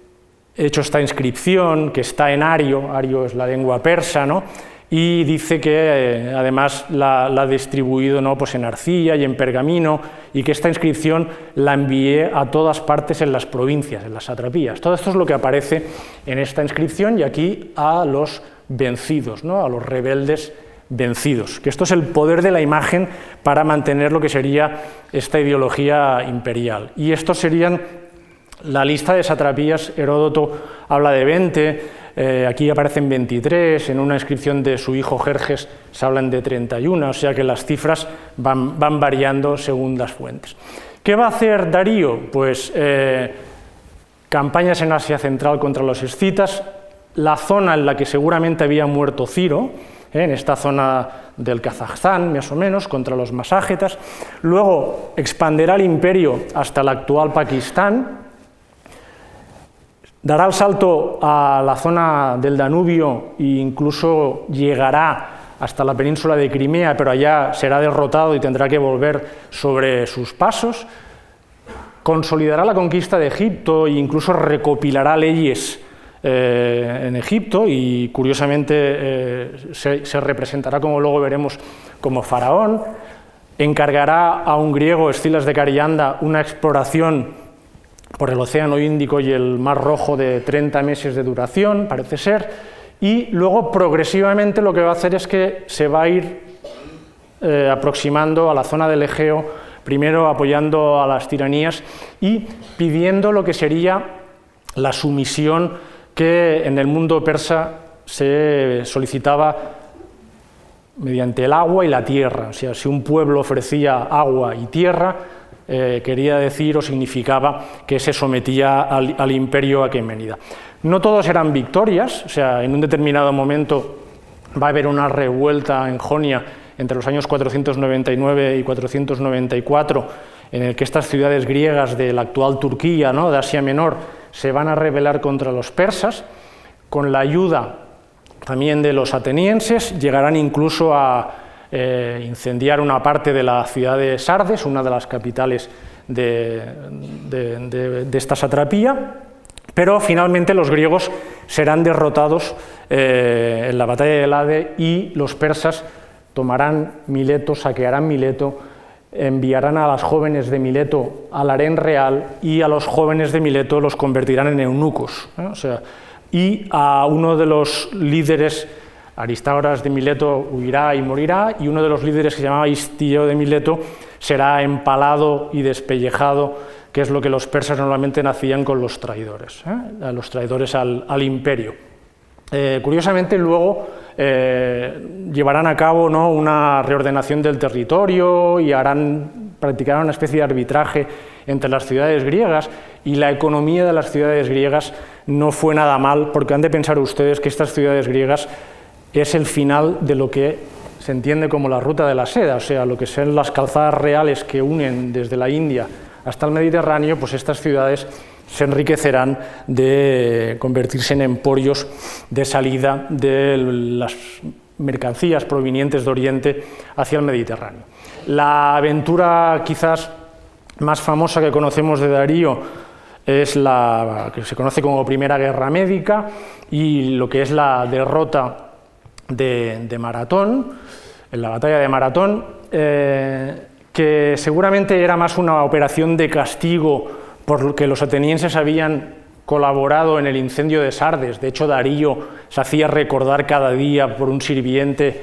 he hecho esta inscripción que está en ario, ario es la lengua persa, ¿no? Y dice que eh, además la, ha distribuido ¿no? pues en arcilla y en pergamino y que esta inscripción la envié a todas partes en las provincias, en las satrapías. Todo esto es lo que aparece en esta inscripción y aquí a los vencidos, ¿no? a los rebeldes vencidos, que esto es el poder de la imagen para mantener lo que sería esta ideología imperial. Y estos serían la lista de satrapías, Heródoto habla de 20, eh, aquí aparecen 23, en una inscripción de su hijo Jerjes se hablan de 31, o sea que las cifras van, variando según las fuentes. ¿Qué va a hacer Darío? Pues eh, campañas en Asia Central contra los escitas, la zona en la que seguramente había muerto Ciro, eh, en esta zona del Kazajstán, más o menos, contra los maságetas. Luego expanderá el imperio hasta el actual Pakistán, dará el salto a la zona del Danubio e incluso llegará hasta la península de Crimea, pero allá será derrotado y tendrá que volver sobre sus pasos. Consolidará la conquista de Egipto e incluso recopilará leyes eh, en Egipto y curiosamente eh, se, se, representará, como luego veremos, como faraón. Encargará a un griego, Estilas de Carianda, una exploración por el Océano Índico y el Mar Rojo de 30 meses de duración, parece ser, y luego progresivamente lo que va a hacer es que se va a ir eh, aproximando a la zona del Egeo, primero apoyando a las tiranías y pidiendo lo que sería la sumisión que en el mundo persa se solicitaba mediante el agua y la tierra. O sea, si un pueblo ofrecía agua y tierra, eh, quería decir o significaba que se sometía al, imperio aquemenida. No todos eran victorias, o sea, en un determinado momento va a haber una revuelta en Jonia entre los años 499 y 494, en el que estas ciudades griegas de la actual Turquía, ¿no? de Asia Menor, se van a rebelar contra los persas, con la ayuda también de los atenienses, llegarán incluso a eh, incendiar una parte de la ciudad de Sardes, una de las capitales de, esta satrapía, pero finalmente los griegos serán derrotados eh, en la batalla de Lade y los persas tomarán Mileto, saquearán Mileto, enviarán a las jóvenes de Mileto al harén real y a los jóvenes de Mileto los convertirán en eunucos. y a uno de los líderes Aristágoras de Mileto huirá y morirá, y uno de los líderes que se llamaba Istio de Mileto será empalado y despellejado, que es lo que los persas normalmente nacían con los traidores, ¿eh? los traidores al, imperio. Eh, curiosamente, luego eh, llevarán a cabo ¿no? una reordenación del territorio y harán, practicarán una especie de arbitraje entre las ciudades griegas y la economía de las ciudades griegas no fue nada mal, porque han de pensar ustedes que estas ciudades griegas es el final de lo que se entiende como la ruta de la seda, o sea, lo que son las calzadas reales que unen desde la India hasta el Mediterráneo, pues estas ciudades se enriquecerán de convertirse en emporios de salida de las mercancías provenientes de Oriente hacia el Mediterráneo. La aventura quizás más famosa que conocemos de Darío es la que se conoce como Primera Guerra Médica y lo que es la derrota de, Maratón, en la batalla de Maratón, eh, que seguramente era más una operación de castigo porque los atenienses habían colaborado en el incendio de Sardes. De hecho, Darío se hacía recordar cada día por un sirviente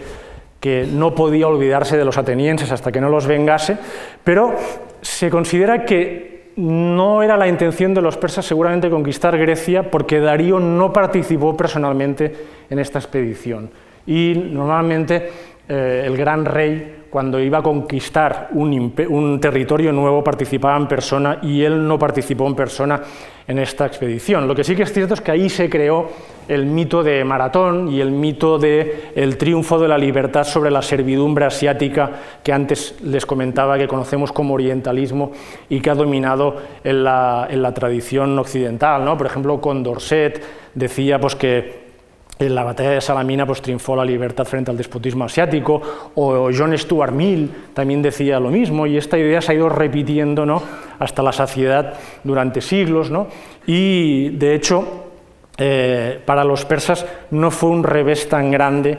que no podía olvidarse de los atenienses hasta que no los vengase, pero se considera que no era la intención de los persas seguramente conquistar Grecia porque Darío no participó personalmente en esta expedición y normalmente eh, el gran rey cuando iba a conquistar un, territorio nuevo participaba en persona y él no participó en persona en esta expedición. Lo que sí que es cierto es que ahí se creó el mito de Maratón y el mito del el triunfo de la libertad sobre la servidumbre asiática que antes les comentaba que conocemos como orientalismo y que ha dominado en la, tradición occidental. ¿no? Por ejemplo, Condorcet decía pues, que en la batalla de Salamina pues, triunfó la libertad frente al despotismo asiático, o John Stuart Mill también decía lo mismo, y esta idea se ha ido repitiendo ¿no? hasta la saciedad durante siglos, ¿no? y de hecho eh, para los persas no fue un revés tan grande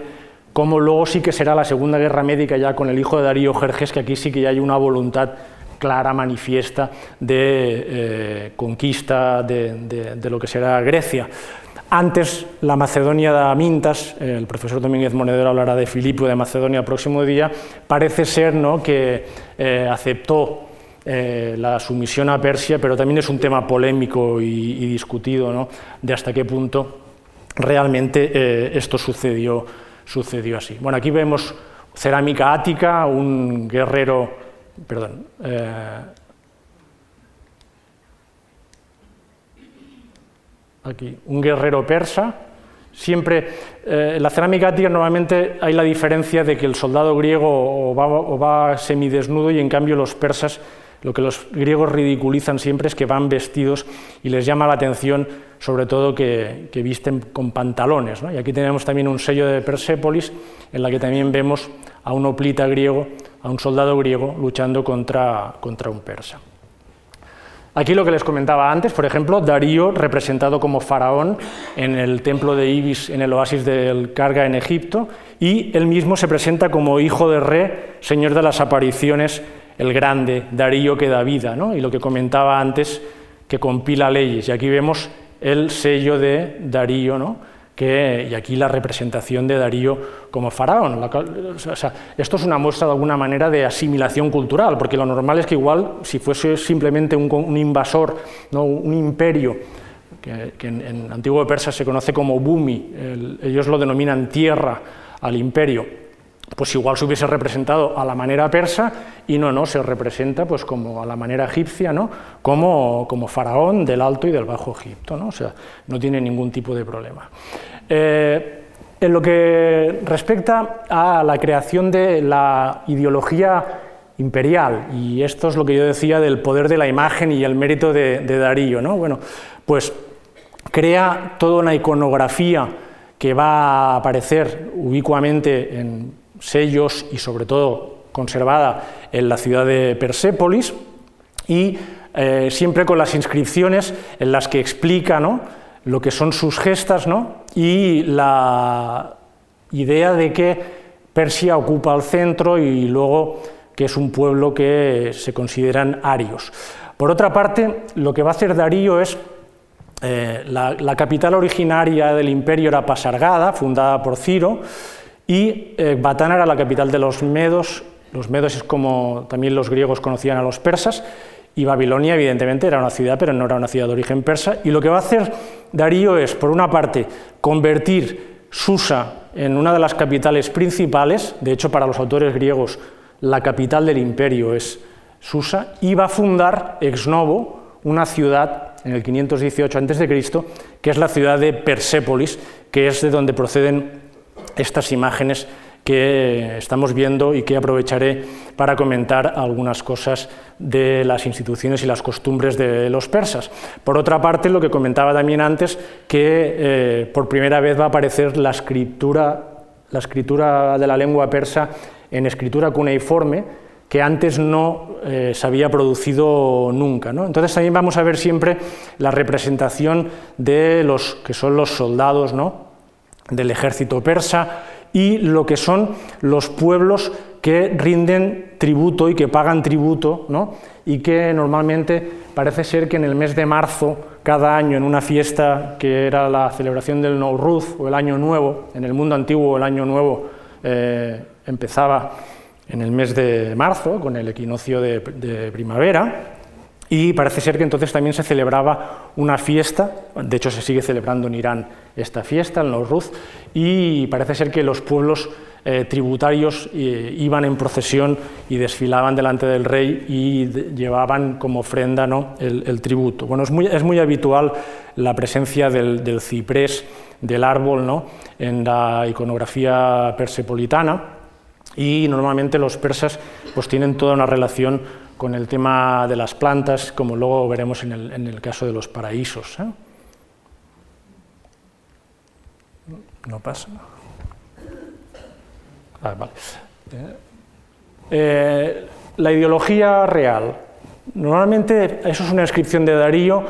como luego sí que será la Segunda Guerra Médica ya con el hijo de Darío Jerjes, que aquí sí que ya hay una voluntad clara, manifiesta, de eh, conquista de, lo que será Grecia. Antes, la Macedonia de Amintas, el profesor Domínguez Monedero hablará de Filipo de Macedonia el próximo día, parece ser ¿no? que eh, aceptó eh, la sumisión a Persia, pero también es un tema polémico y, discutido ¿no? de hasta qué punto realmente esto sucedió, sucedió así. Bueno, aquí vemos cerámica ática, un guerrero perdón, aquí, un guerrero persa, siempre, eh, en la cerámica ática normalmente hay la diferencia de que el soldado griego o va, semidesnudo y en cambio los persas, lo que los griegos ridiculizan siempre es que van vestidos y les llama la atención sobre todo que, visten con pantalones. Y aquí tenemos también un sello de Persépolis en la que también vemos a un oplita griego a un soldado griego luchando contra, contra un persa. Aquí lo que les comentaba antes, por ejemplo, Darío representado como faraón en el templo de Ibis en el oasis del Carga en Egipto, y él mismo se presenta como hijo de Re, señor de las apariciones, el grande, Darío que da vida, ¿no? y lo que comentaba antes, que compila leyes. Y aquí vemos el sello de Darío, ¿no? Y aquí la representación de Darío como faraón. esto es una muestra de alguna manera de asimilación cultural, porque lo normal es que igual, si fuese simplemente un, invasor, ¿no? un imperio, que, en, antiguo persa se conoce como Bumi, ellos lo denominan tierra al imperio, pues igual se hubiese representado a la manera persa y no, no, se representa pues como a la manera egipcia, ¿no? como, como faraón del Alto y del Bajo Egipto, ¿no? o sea, no tiene ningún tipo de problema. Eh, en lo que respecta a la creación de la ideología imperial, y esto es lo que yo decía del poder de la imagen y el mérito de, Darío, ¿no? bueno, pues crea toda una iconografía que va a aparecer ubicuamente en sellos y sobre todo conservada en la ciudad de Persépolis y eh, siempre con las inscripciones en las que explica lo que son sus gestas y la idea de que Persia ocupa el centro y luego que es un pueblo que se consideran arios. Por otra parte, lo que va a hacer Darío es eh, la, la, capital originaria del imperio era Pasargada, fundada por Ciro, y eh, Batán era la capital de los medos, los medos es como también los griegos conocían a los persas, y Babilonia evidentemente era una ciudad, pero no era una ciudad de origen persa, y lo que va a hacer Darío es, por una parte, convertir Susa en una de las capitales principales, de hecho para los autores griegos la capital del imperio es Susa, y va a fundar ex novo una ciudad en el 518 a.C., que es la ciudad de Persépolis, que es de donde proceden estas imágenes que estamos viendo y que aprovecharé para comentar algunas cosas de las instituciones y las costumbres de los persas. Por otra parte, lo que comentaba también antes, que eh, por primera vez va a aparecer la escritura, la escritura de la lengua persa en escritura cuneiforme, que antes no eh, se había producido nunca. Entonces también vamos a ver siempre la representación de los que son los soldados, ¿no? Del ejército persa y lo que son los pueblos que rinden tributo y que pagan tributo, ¿no? y que normalmente parece ser que en el mes de marzo, cada año, en una fiesta que era la celebración del Nowruz o el Año Nuevo, en el mundo antiguo el Año Nuevo eh, empezaba en el mes de marzo, con el equinoccio de primavera, y parece ser que entonces también se celebraba una fiesta, de hecho se sigue celebrando en Irán esta fiesta, el Nowruz, y parece ser que los pueblos eh, tributarios eh, iban en procesión y desfilaban delante del rey y llevaban como ofrenda ¿no? el, tributo. Bueno, es muy, es muy, habitual la presencia del, ciprés, del árbol, ¿no? en la iconografía persepolitana, y normalmente los persas pues, tienen toda una relación con el tema de las plantas, como luego veremos en el, caso de los paraísos. ¿eh? No pasa. Ah. Eh, la ideología real. Normalmente, eso es una inscripción de Darío,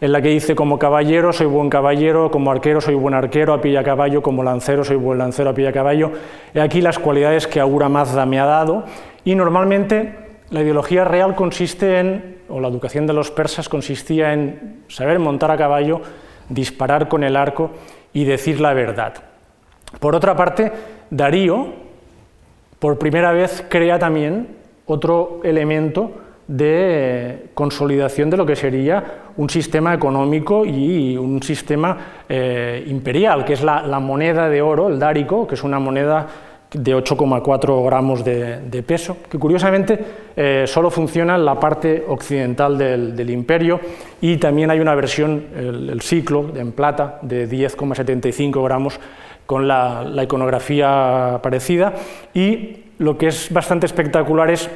en la que dice como caballero soy buen caballero, como arquero soy buen arquero, a pilla caballo, como lancero soy buen lancero, a pilla caballo. He aquí las cualidades que Aura Mazda me ha dado y normalmente la ideología real consiste en, o la educación de los persas consistía en saber montar a caballo, disparar con el arco y decir la verdad. Por otra parte, Darío, por primera vez, crea también otro elemento de consolidación de lo que sería un sistema económico y un sistema eh, imperial, que es la, la, moneda de oro, el dárico, que es una moneda de 8,4 gramos de, peso, que curiosamente eh, solo funciona en la parte occidental del, imperio y también hay una versión, el, ciclo en plata, de 10,75 gramos con la, la iconografía parecida y lo que es bastante espectacular es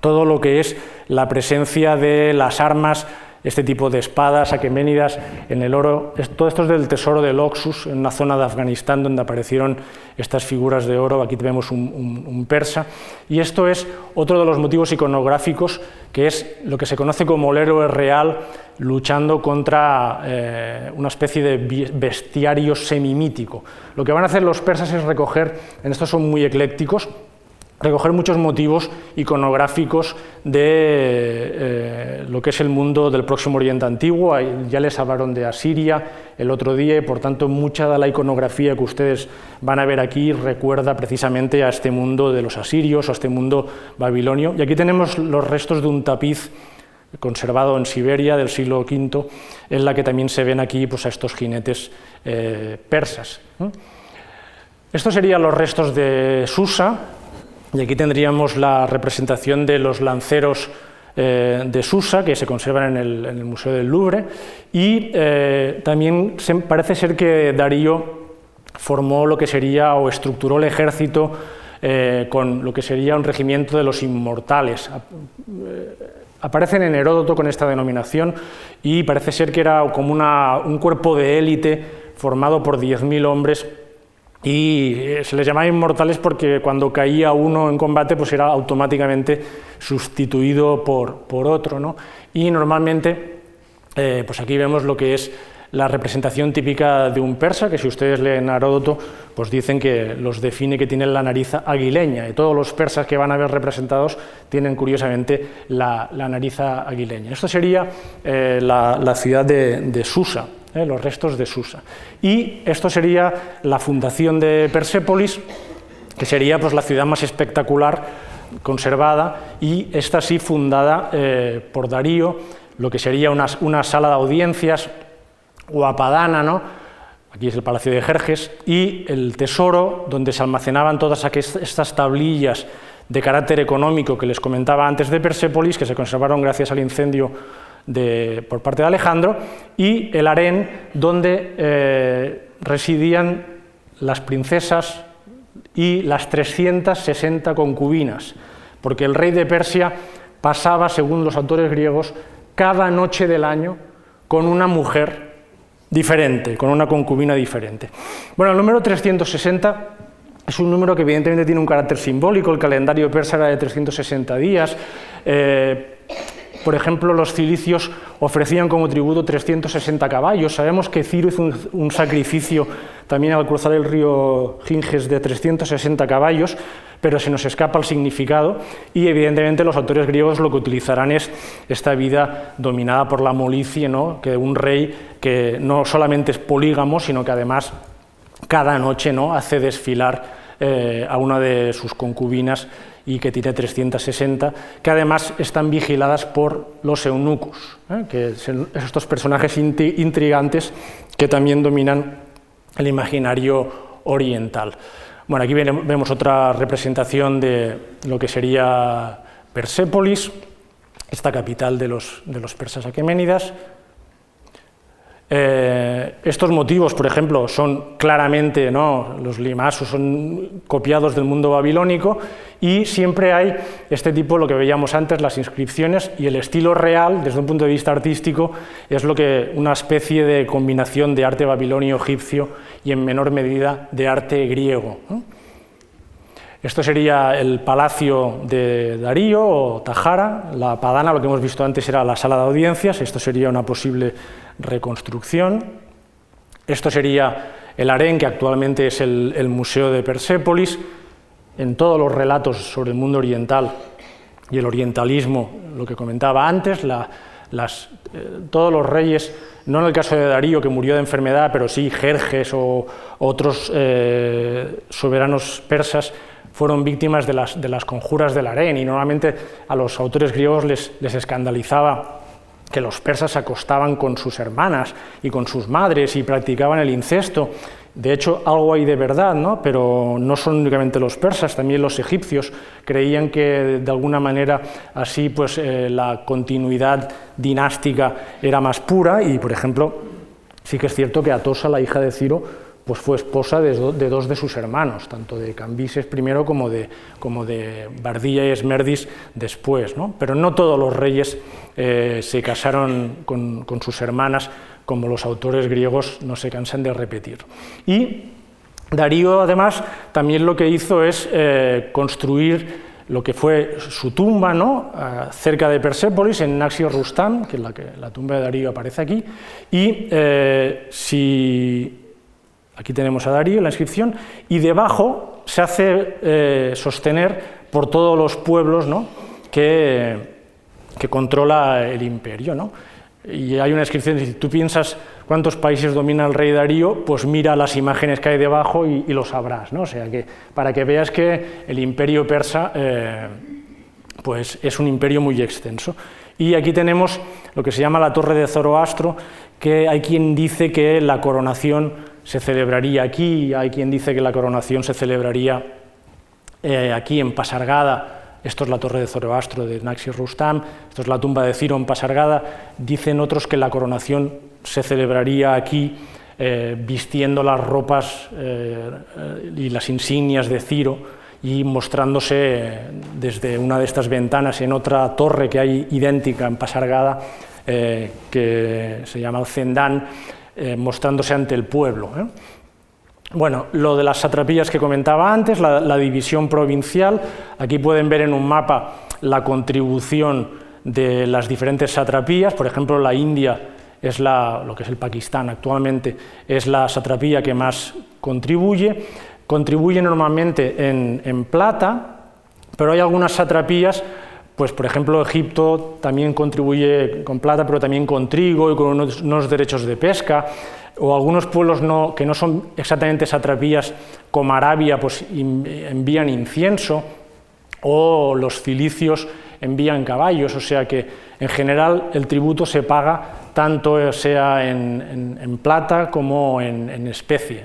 todo lo que es la presencia de las armas este tipo de espadas aqueménidas en el oro. Todo esto es del tesoro del Oxus, en una zona de Afganistán donde aparecieron estas figuras de oro. Aquí vemos un, persa. Y esto es otro de los motivos iconográficos, que es lo que se conoce como el héroe real luchando contra eh, una especie de bestiario semimítico. Lo que van a hacer los persas es recoger, en estos son muy eclécticos, recoger muchos motivos iconográficos de eh, lo que es el mundo del Próximo Oriente Antiguo. Ya les hablaron de Asiria el otro día y por tanto mucha de la iconografía que ustedes van a ver aquí recuerda precisamente a este mundo de los asirios o a este mundo babilonio. Y aquí tenemos los restos de un tapiz conservado en Siberia del siglo V, en la que también se ven aquí pues, a estos jinetes eh, persas. Estos serían los restos de Susa, y aquí tendríamos la representación de los lanceros eh, de Susa, que se conservan en el, Museo del Louvre, y eh, también parece ser que Darío formó lo que sería o estructuró el ejército eh, con lo que sería un regimiento de los inmortales. Aparecen en Heródoto con esta denominación y parece ser que era como un cuerpo de élite formado por 10.000 hombres y eh, se les llamaba inmortales porque cuando caía uno en combate pues era automáticamente sustituido por, por otro. ¿no? Y normalmente, eh, pues aquí vemos lo que es la representación típica de un persa, que si ustedes leen Heródoto, pues dicen que los define que tienen la nariz aguileña, y todos los persas que van a ver representados tienen curiosamente la, nariz aguileña. Esto sería eh, la, ciudad de Susa. ¿Eh? los restos de Susa. Y esto sería la fundación de Persépolis, que sería pues, la ciudad más espectacular conservada y esta sí fundada eh, por Darío, lo que sería una, una, sala de audiencias guapadana, ¿no? aquí es el Palacio de Jerjes, y el tesoro donde se almacenaban todas estas tablillas de carácter económico que les comentaba antes de Persépolis, que se conservaron gracias al incendio por parte de Alejandro, y el harén donde eh, residían las princesas y las 360 concubinas, porque el rey de Persia pasaba, según los autores griegos, cada noche del año con una mujer diferente, con una concubina diferente. Bueno, el número 360 es un número que evidentemente tiene un carácter simbólico, el calendario persa era de 360 días. Eh, por ejemplo, los cilicios ofrecían como tributo 360 caballos. Sabemos que Ciro hizo un, sacrificio también al cruzar el río Ginges de 360 caballos, pero se nos escapa el significado y evidentemente los autores griegos lo que utilizarán es esta vida dominada por la molicie, ¿no? que un rey que no solamente es polígamo, sino que además cada noche ¿no? hace desfilar eh, a una de sus concubinas y que tiene 360, que además están vigiladas por los eunucos, ¿eh? que son estos personajes intrigantes que también dominan el imaginario oriental. Bueno, aquí vemos otra representación de lo que sería Persépolis, esta capital de los, de los persas aqueménidas, eh, estos motivos, por ejemplo, son claramente, ¿no? los limasos son copiados del mundo babilónico y siempre hay este tipo, lo que veíamos antes, las inscripciones y el estilo real, desde un punto de vista artístico, es lo que una especie de combinación de arte babilonio egipcio y en menor medida de arte griego. Esto sería el palacio de Darío o Tajara, la Padana, lo que hemos visto antes era la sala de audiencias, esto sería una posible reconstrucción. Esto sería el harén, que actualmente es el, Museo de Persépolis. En todos los relatos sobre el mundo oriental y el orientalismo, lo que comentaba antes, eh, todos los reyes, no en el caso de Darío, que murió de enfermedad, pero sí Jerjes o otros eh, soberanos persas, fueron víctimas de las, de las conjuras del harén y normalmente a los autores griegos les, les escandalizaba que los persas se acostaban con sus hermanas y con sus madres y practicaban el incesto. De hecho, algo hay de verdad, ¿no? pero no son únicamente los persas, también los egipcios creían que de alguna manera así pues, eh, la continuidad dinástica era más pura y, por ejemplo, sí que es cierto que Atosa, la hija de Ciro, pues fue esposa de, dos de sus hermanos, tanto de Cambises primero como de, como de Bardilla y Esmerdis después. ¿no? Pero no todos los reyes eh, se casaron con, sus hermanas, como los autores griegos no se cansan de repetir. Y Darío, además, también lo que hizo es eh, construir lo que fue su tumba, ¿no? Eh, cerca de Persépolis, en Naxio Rustam, que es la, que la tumba de Darío aparece aquí, y si Aquí tenemos a Darío, la inscripción, y debajo se hace eh, sostener por todos los pueblos que, que, controla el imperio. ¿no? Y hay una inscripción, si tú piensas cuántos países domina el rey Darío, pues mira las imágenes que hay debajo y, lo sabrás. ¿no? O sea, que para que veas que el imperio persa eh, pues es un imperio muy extenso. Y aquí tenemos lo que se llama la torre de Zoroastro, que hay quien dice que la coronación se celebraría aquí, hay quien dice que la coronación se celebraría eh, aquí en Pasargada, esto es la torre de Zoroastro de Naxi Rustam, esto es la tumba de Ciro en Pasargada, dicen otros que la coronación se celebraría aquí eh, vistiendo las ropas eh, y las insignias de Ciro y mostrándose desde una de estas ventanas en otra torre que hay idéntica en Pasargada, que se llama el Zendán, eh, mostrándose ante el pueblo. Bueno, lo de las satrapías que comentaba antes, la, división provincial, aquí pueden ver en un mapa la contribución de las diferentes satrapías, por ejemplo, la India es la, lo que es el Pakistán actualmente, es la satrapía que más contribuye, contribuye normalmente en, en plata, pero hay algunas satrapías pues por ejemplo Egipto también contribuye con plata, pero también con trigo y con unos, derechos de pesca, o algunos pueblos que no son exactamente satrapías como Arabia, pues envían incienso, o los cilicios envían caballos, o sea que en general el tributo se paga tanto sea en, plata como en, en especie.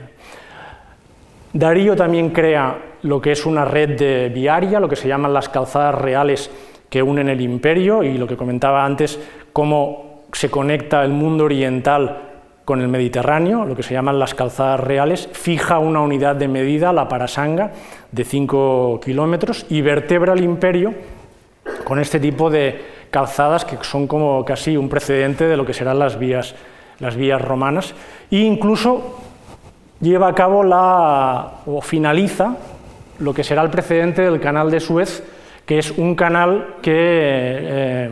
Darío también crea lo que es una red de viaria, lo que se llaman las calzadas reales que unen el imperio y lo que comentaba antes, cómo se conecta el mundo oriental con el Mediterráneo, lo que se llaman las calzadas reales, fija una unidad de medida, la parasanga, de 5 kilómetros y vertebra el imperio con este tipo de calzadas que son como casi un precedente de lo que serán las vías, las vías romanas. E incluso lleva a cabo la, o finaliza lo que será el precedente del canal de Suez, que es un canal que eh,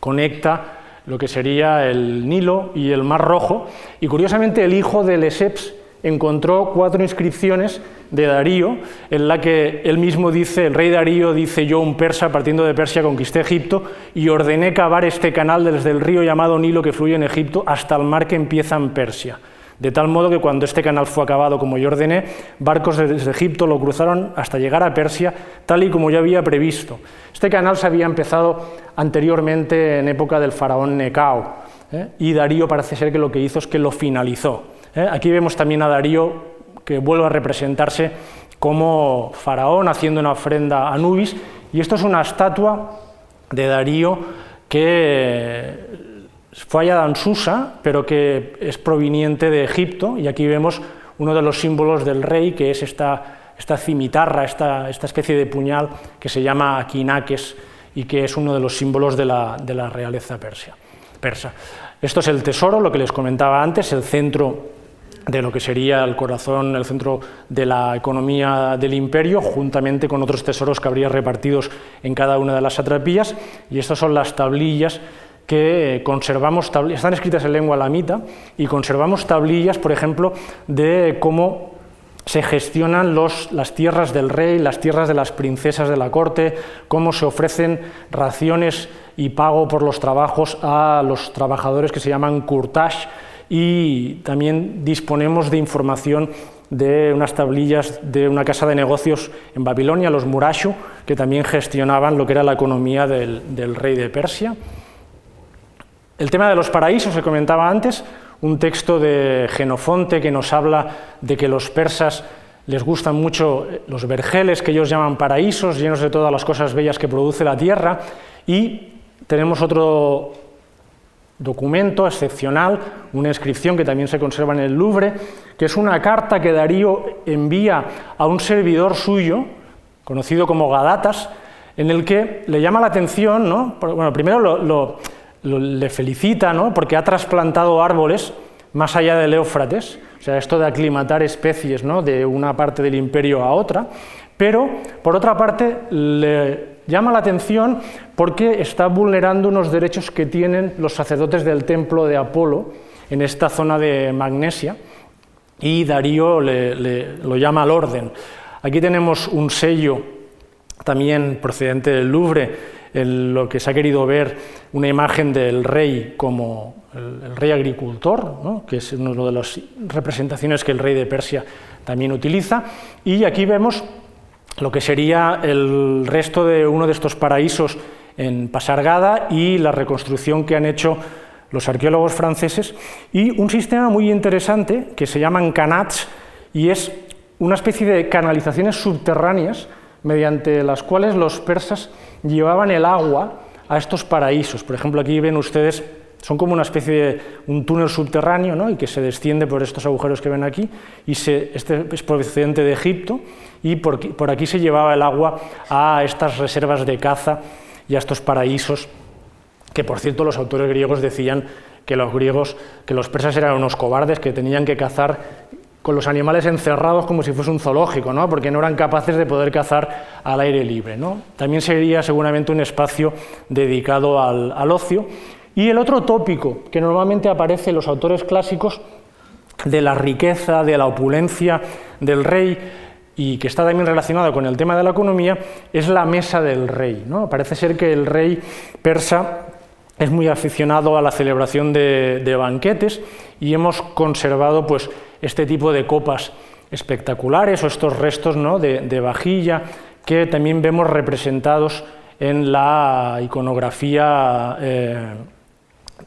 conecta lo que sería el Nilo y el Mar Rojo, y curiosamente el hijo de Lesseps encontró cuatro inscripciones de Darío, en la que él mismo dice, el rey Darío dice, yo un persa partiendo de Persia conquisté Egipto y ordené cavar este canal desde el río llamado Nilo que fluye en Egipto hasta el mar que empieza en Persia. De tal modo que cuando este canal fue acabado como yo ordené, barcos desde Egipto lo cruzaron hasta llegar a Persia, tal y como yo había previsto. Este canal se había empezado anteriormente en época del faraón Necao, ¿eh? y Darío parece ser que lo que hizo es que lo finalizó. ¿eh? Aquí vemos también a Darío que vuelve a representarse como faraón haciendo una ofrenda a Anubis, y esto es una estatua de Darío que fue hallada en Susa, pero que es proveniente de Egipto, y aquí vemos uno de los símbolos del rey, que es esta, esta cimitarra, esta, esta, especie de puñal que se llama aquinaques y que es uno de los símbolos de la, de la realeza persa. Esto es el tesoro, lo que les comentaba antes, el centro de lo que sería el corazón, el centro de la economía del imperio, juntamente con otros tesoros que habría repartidos en cada una de las satrapías. Y estas son las tablillas que conservamos, están escritas en lengua lamita, y conservamos tablillas, por ejemplo, de cómo se gestionan las tierras del rey, las tierras de las princesas de la corte, cómo se ofrecen raciones y pago por los trabajos a los trabajadores que se llaman courtage y también disponemos de información de unas tablillas de una casa de negocios en Babilonia, los Murashu, que también gestionaban lo que era la economía del, del rey de Persia. El tema de los paraísos se comentaba antes, un texto de Genofonte que nos habla de que los persas les gustan mucho los vergeles que ellos llaman paraísos, llenos de todas las cosas bellas que produce la tierra, y tenemos otro documento excepcional, una inscripción que también se conserva en el Louvre, que es una carta que Darío envía a un servidor suyo, conocido como Gadatas, en el que le llama la atención, ¿no? bueno, primero lo le felicita ¿no? porque ha trasplantado árboles más allá del Éufrates, o sea, esto de aclimatar especies ¿no? de una parte del imperio a otra, pero por otra parte le llama la atención porque está vulnerando unos derechos que tienen los sacerdotes del templo de Apolo en esta zona de Magnesia y Darío lo llama al orden. Aquí tenemos un sello también procedente del Louvre lo que se ha querido ver una imagen del rey como el, rey agricultor, que es una de las representaciones que el rey de Persia también utiliza, y aquí vemos lo que sería el resto de uno de estos paraísos en Pasargada y la reconstrucción que han hecho los arqueólogos franceses, y un sistema muy interesante que se llaman canats, y es una especie de canalizaciones subterráneas mediante las cuales los persas llevaban el agua a estos paraísos. Por ejemplo, aquí ven ustedes, son como una especie de un túnel subterráneo ¿no? y que se desciende por estos agujeros que ven aquí, y este es procedente de Egipto, y por por aquí se llevaba el agua a estas reservas de caza y a estos paraísos, que por cierto los autores griegos decían que los griegos, que los persas eran unos cobardes, que tenían que cazar con los animales encerrados como si fuese un zoológico, ¿no? porque no eran capaces de poder cazar al aire libre. ¿no? También sería seguramente un espacio dedicado al, ocio. Y el otro tópico que normalmente aparece en los autores clásicos de la riqueza, de la opulencia del rey, y que está también relacionado con el tema de la economía, es la mesa del rey. ¿no? Parece ser que el rey persa es muy aficionado a la celebración de, banquetes y hemos conservado pues, este tipo de copas espectaculares o estos restos ¿no? de, vajilla que también vemos representados en la iconografía eh,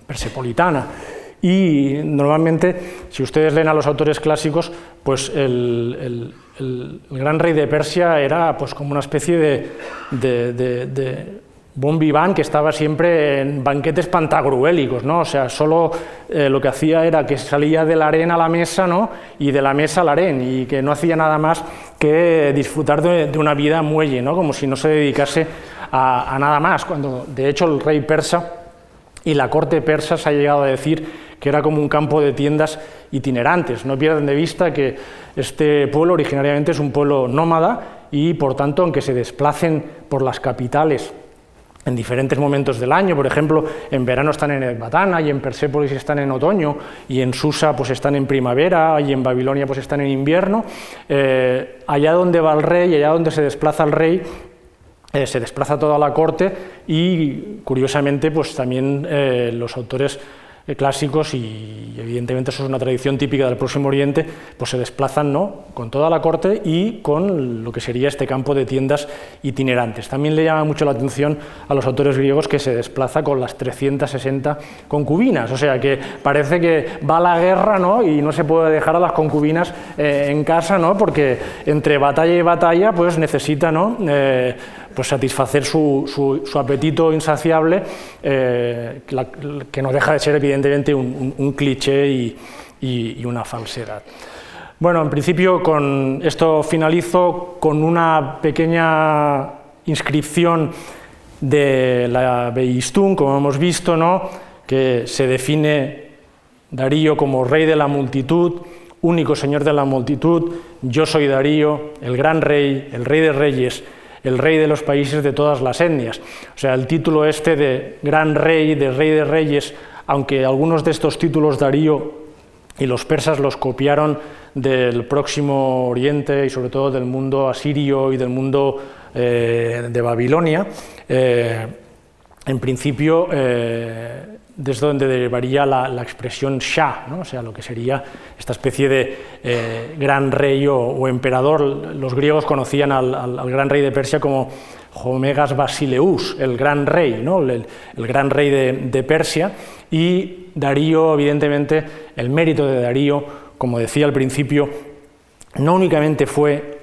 persepolitana. Y normalmente, si ustedes leen a los autores clásicos, pues el, gran rey de Persia era pues, como una especie de Bon vivant que estaba siempre en banquetes pantagruélicos, ¿no? O sea, solo eh, lo que hacía era que salía de la arena a la mesa, ¿no? Y de la mesa a la arena, y que no hacía nada más que disfrutar de, una vida muelle, ¿no? Como si no se dedicase a, nada más, cuando de hecho el rey persa y la corte persa se ha llegado a decir que era como un campo de tiendas itinerantes. No pierdan de vista que este pueblo originariamente es un pueblo nómada y por tanto, aunque se desplacen por las capitales en diferentes momentos del año, por ejemplo, en verano están en Ecbatana y en Persépolis están en otoño y en Susa pues están en primavera y en Babilonia pues están en invierno. Eh, allá donde va el rey, allá donde se desplaza el rey, eh, se desplaza toda la corte y curiosamente pues también eh, los autores clásicos y evidentemente eso es una tradición típica del Próximo Oriente, pues se desplazan ¿no? con toda la corte y con lo que sería este campo de tiendas itinerantes. También le llama mucho la atención a los autores griegos que se desplaza con las 360 concubinas, o sea que parece que va a la guerra ¿no? y no se puede dejar a las concubinas eh, en casa ¿no? porque entre batalla y batalla pues necesita ¿no? Eh, pues satisfacer su, apetito insaciable, eh, que no deja de ser evidentemente un, cliché y, una falsedad. Bueno, en principio con esto finalizo con una pequeña inscripción de la Beistún, como hemos visto, ¿no? que se define Darío como rey de la multitud, único Señor de la multitud, yo soy Darío, el gran rey, el rey de reyes, el rey de los países de todas las etnias. O sea, el título este de gran rey, de rey de reyes, aunque algunos de estos títulos Darío y los persas los copiaron del próximo Oriente y sobre todo del mundo asirio y del mundo eh, de Babilonia, eh, en principio eh, desde donde derivaría la, expresión Shah, ¿no? o sea, lo que sería esta especie de eh, gran rey o, emperador. Los griegos conocían al, gran rey de Persia como Homegas Basileus, el gran rey, ¿no? el, gran rey de, Persia, y Darío, evidentemente, el mérito de Darío, como decía al principio, no únicamente fue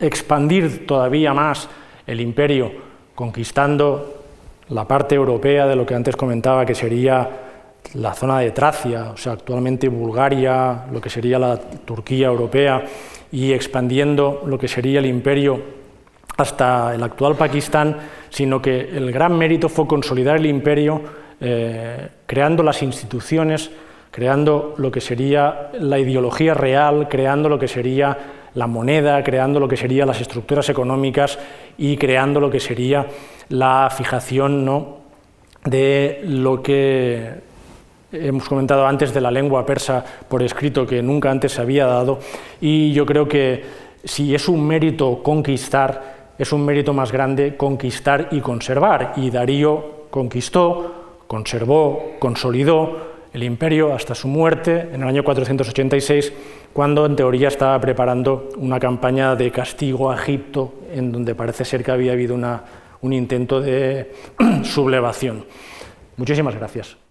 expandir todavía más el imperio, conquistando la parte europea de lo que antes comentaba, que sería la zona de Tracia, o sea, actualmente Bulgaria, lo que sería la Turquía europea, y expandiendo lo que sería el imperio hasta el actual Pakistán, sino que el gran mérito fue consolidar el imperio, eh, creando las instituciones, creando lo que sería la ideología real, creando lo que sería la moneda, creando lo que serían las estructuras económicas y creando lo que sería la fijación ¿no? de lo que hemos comentado antes de la lengua persa por escrito que nunca antes se había dado y yo creo que si es un mérito conquistar, es un mérito más grande conquistar y conservar y Darío conquistó, conservó, consolidó el imperio hasta su muerte en el año 486, cuando en teoría estaba preparando una campaña de castigo a Egipto, en donde parece ser que había habido un intento de sublevación. Muchísimas gracias.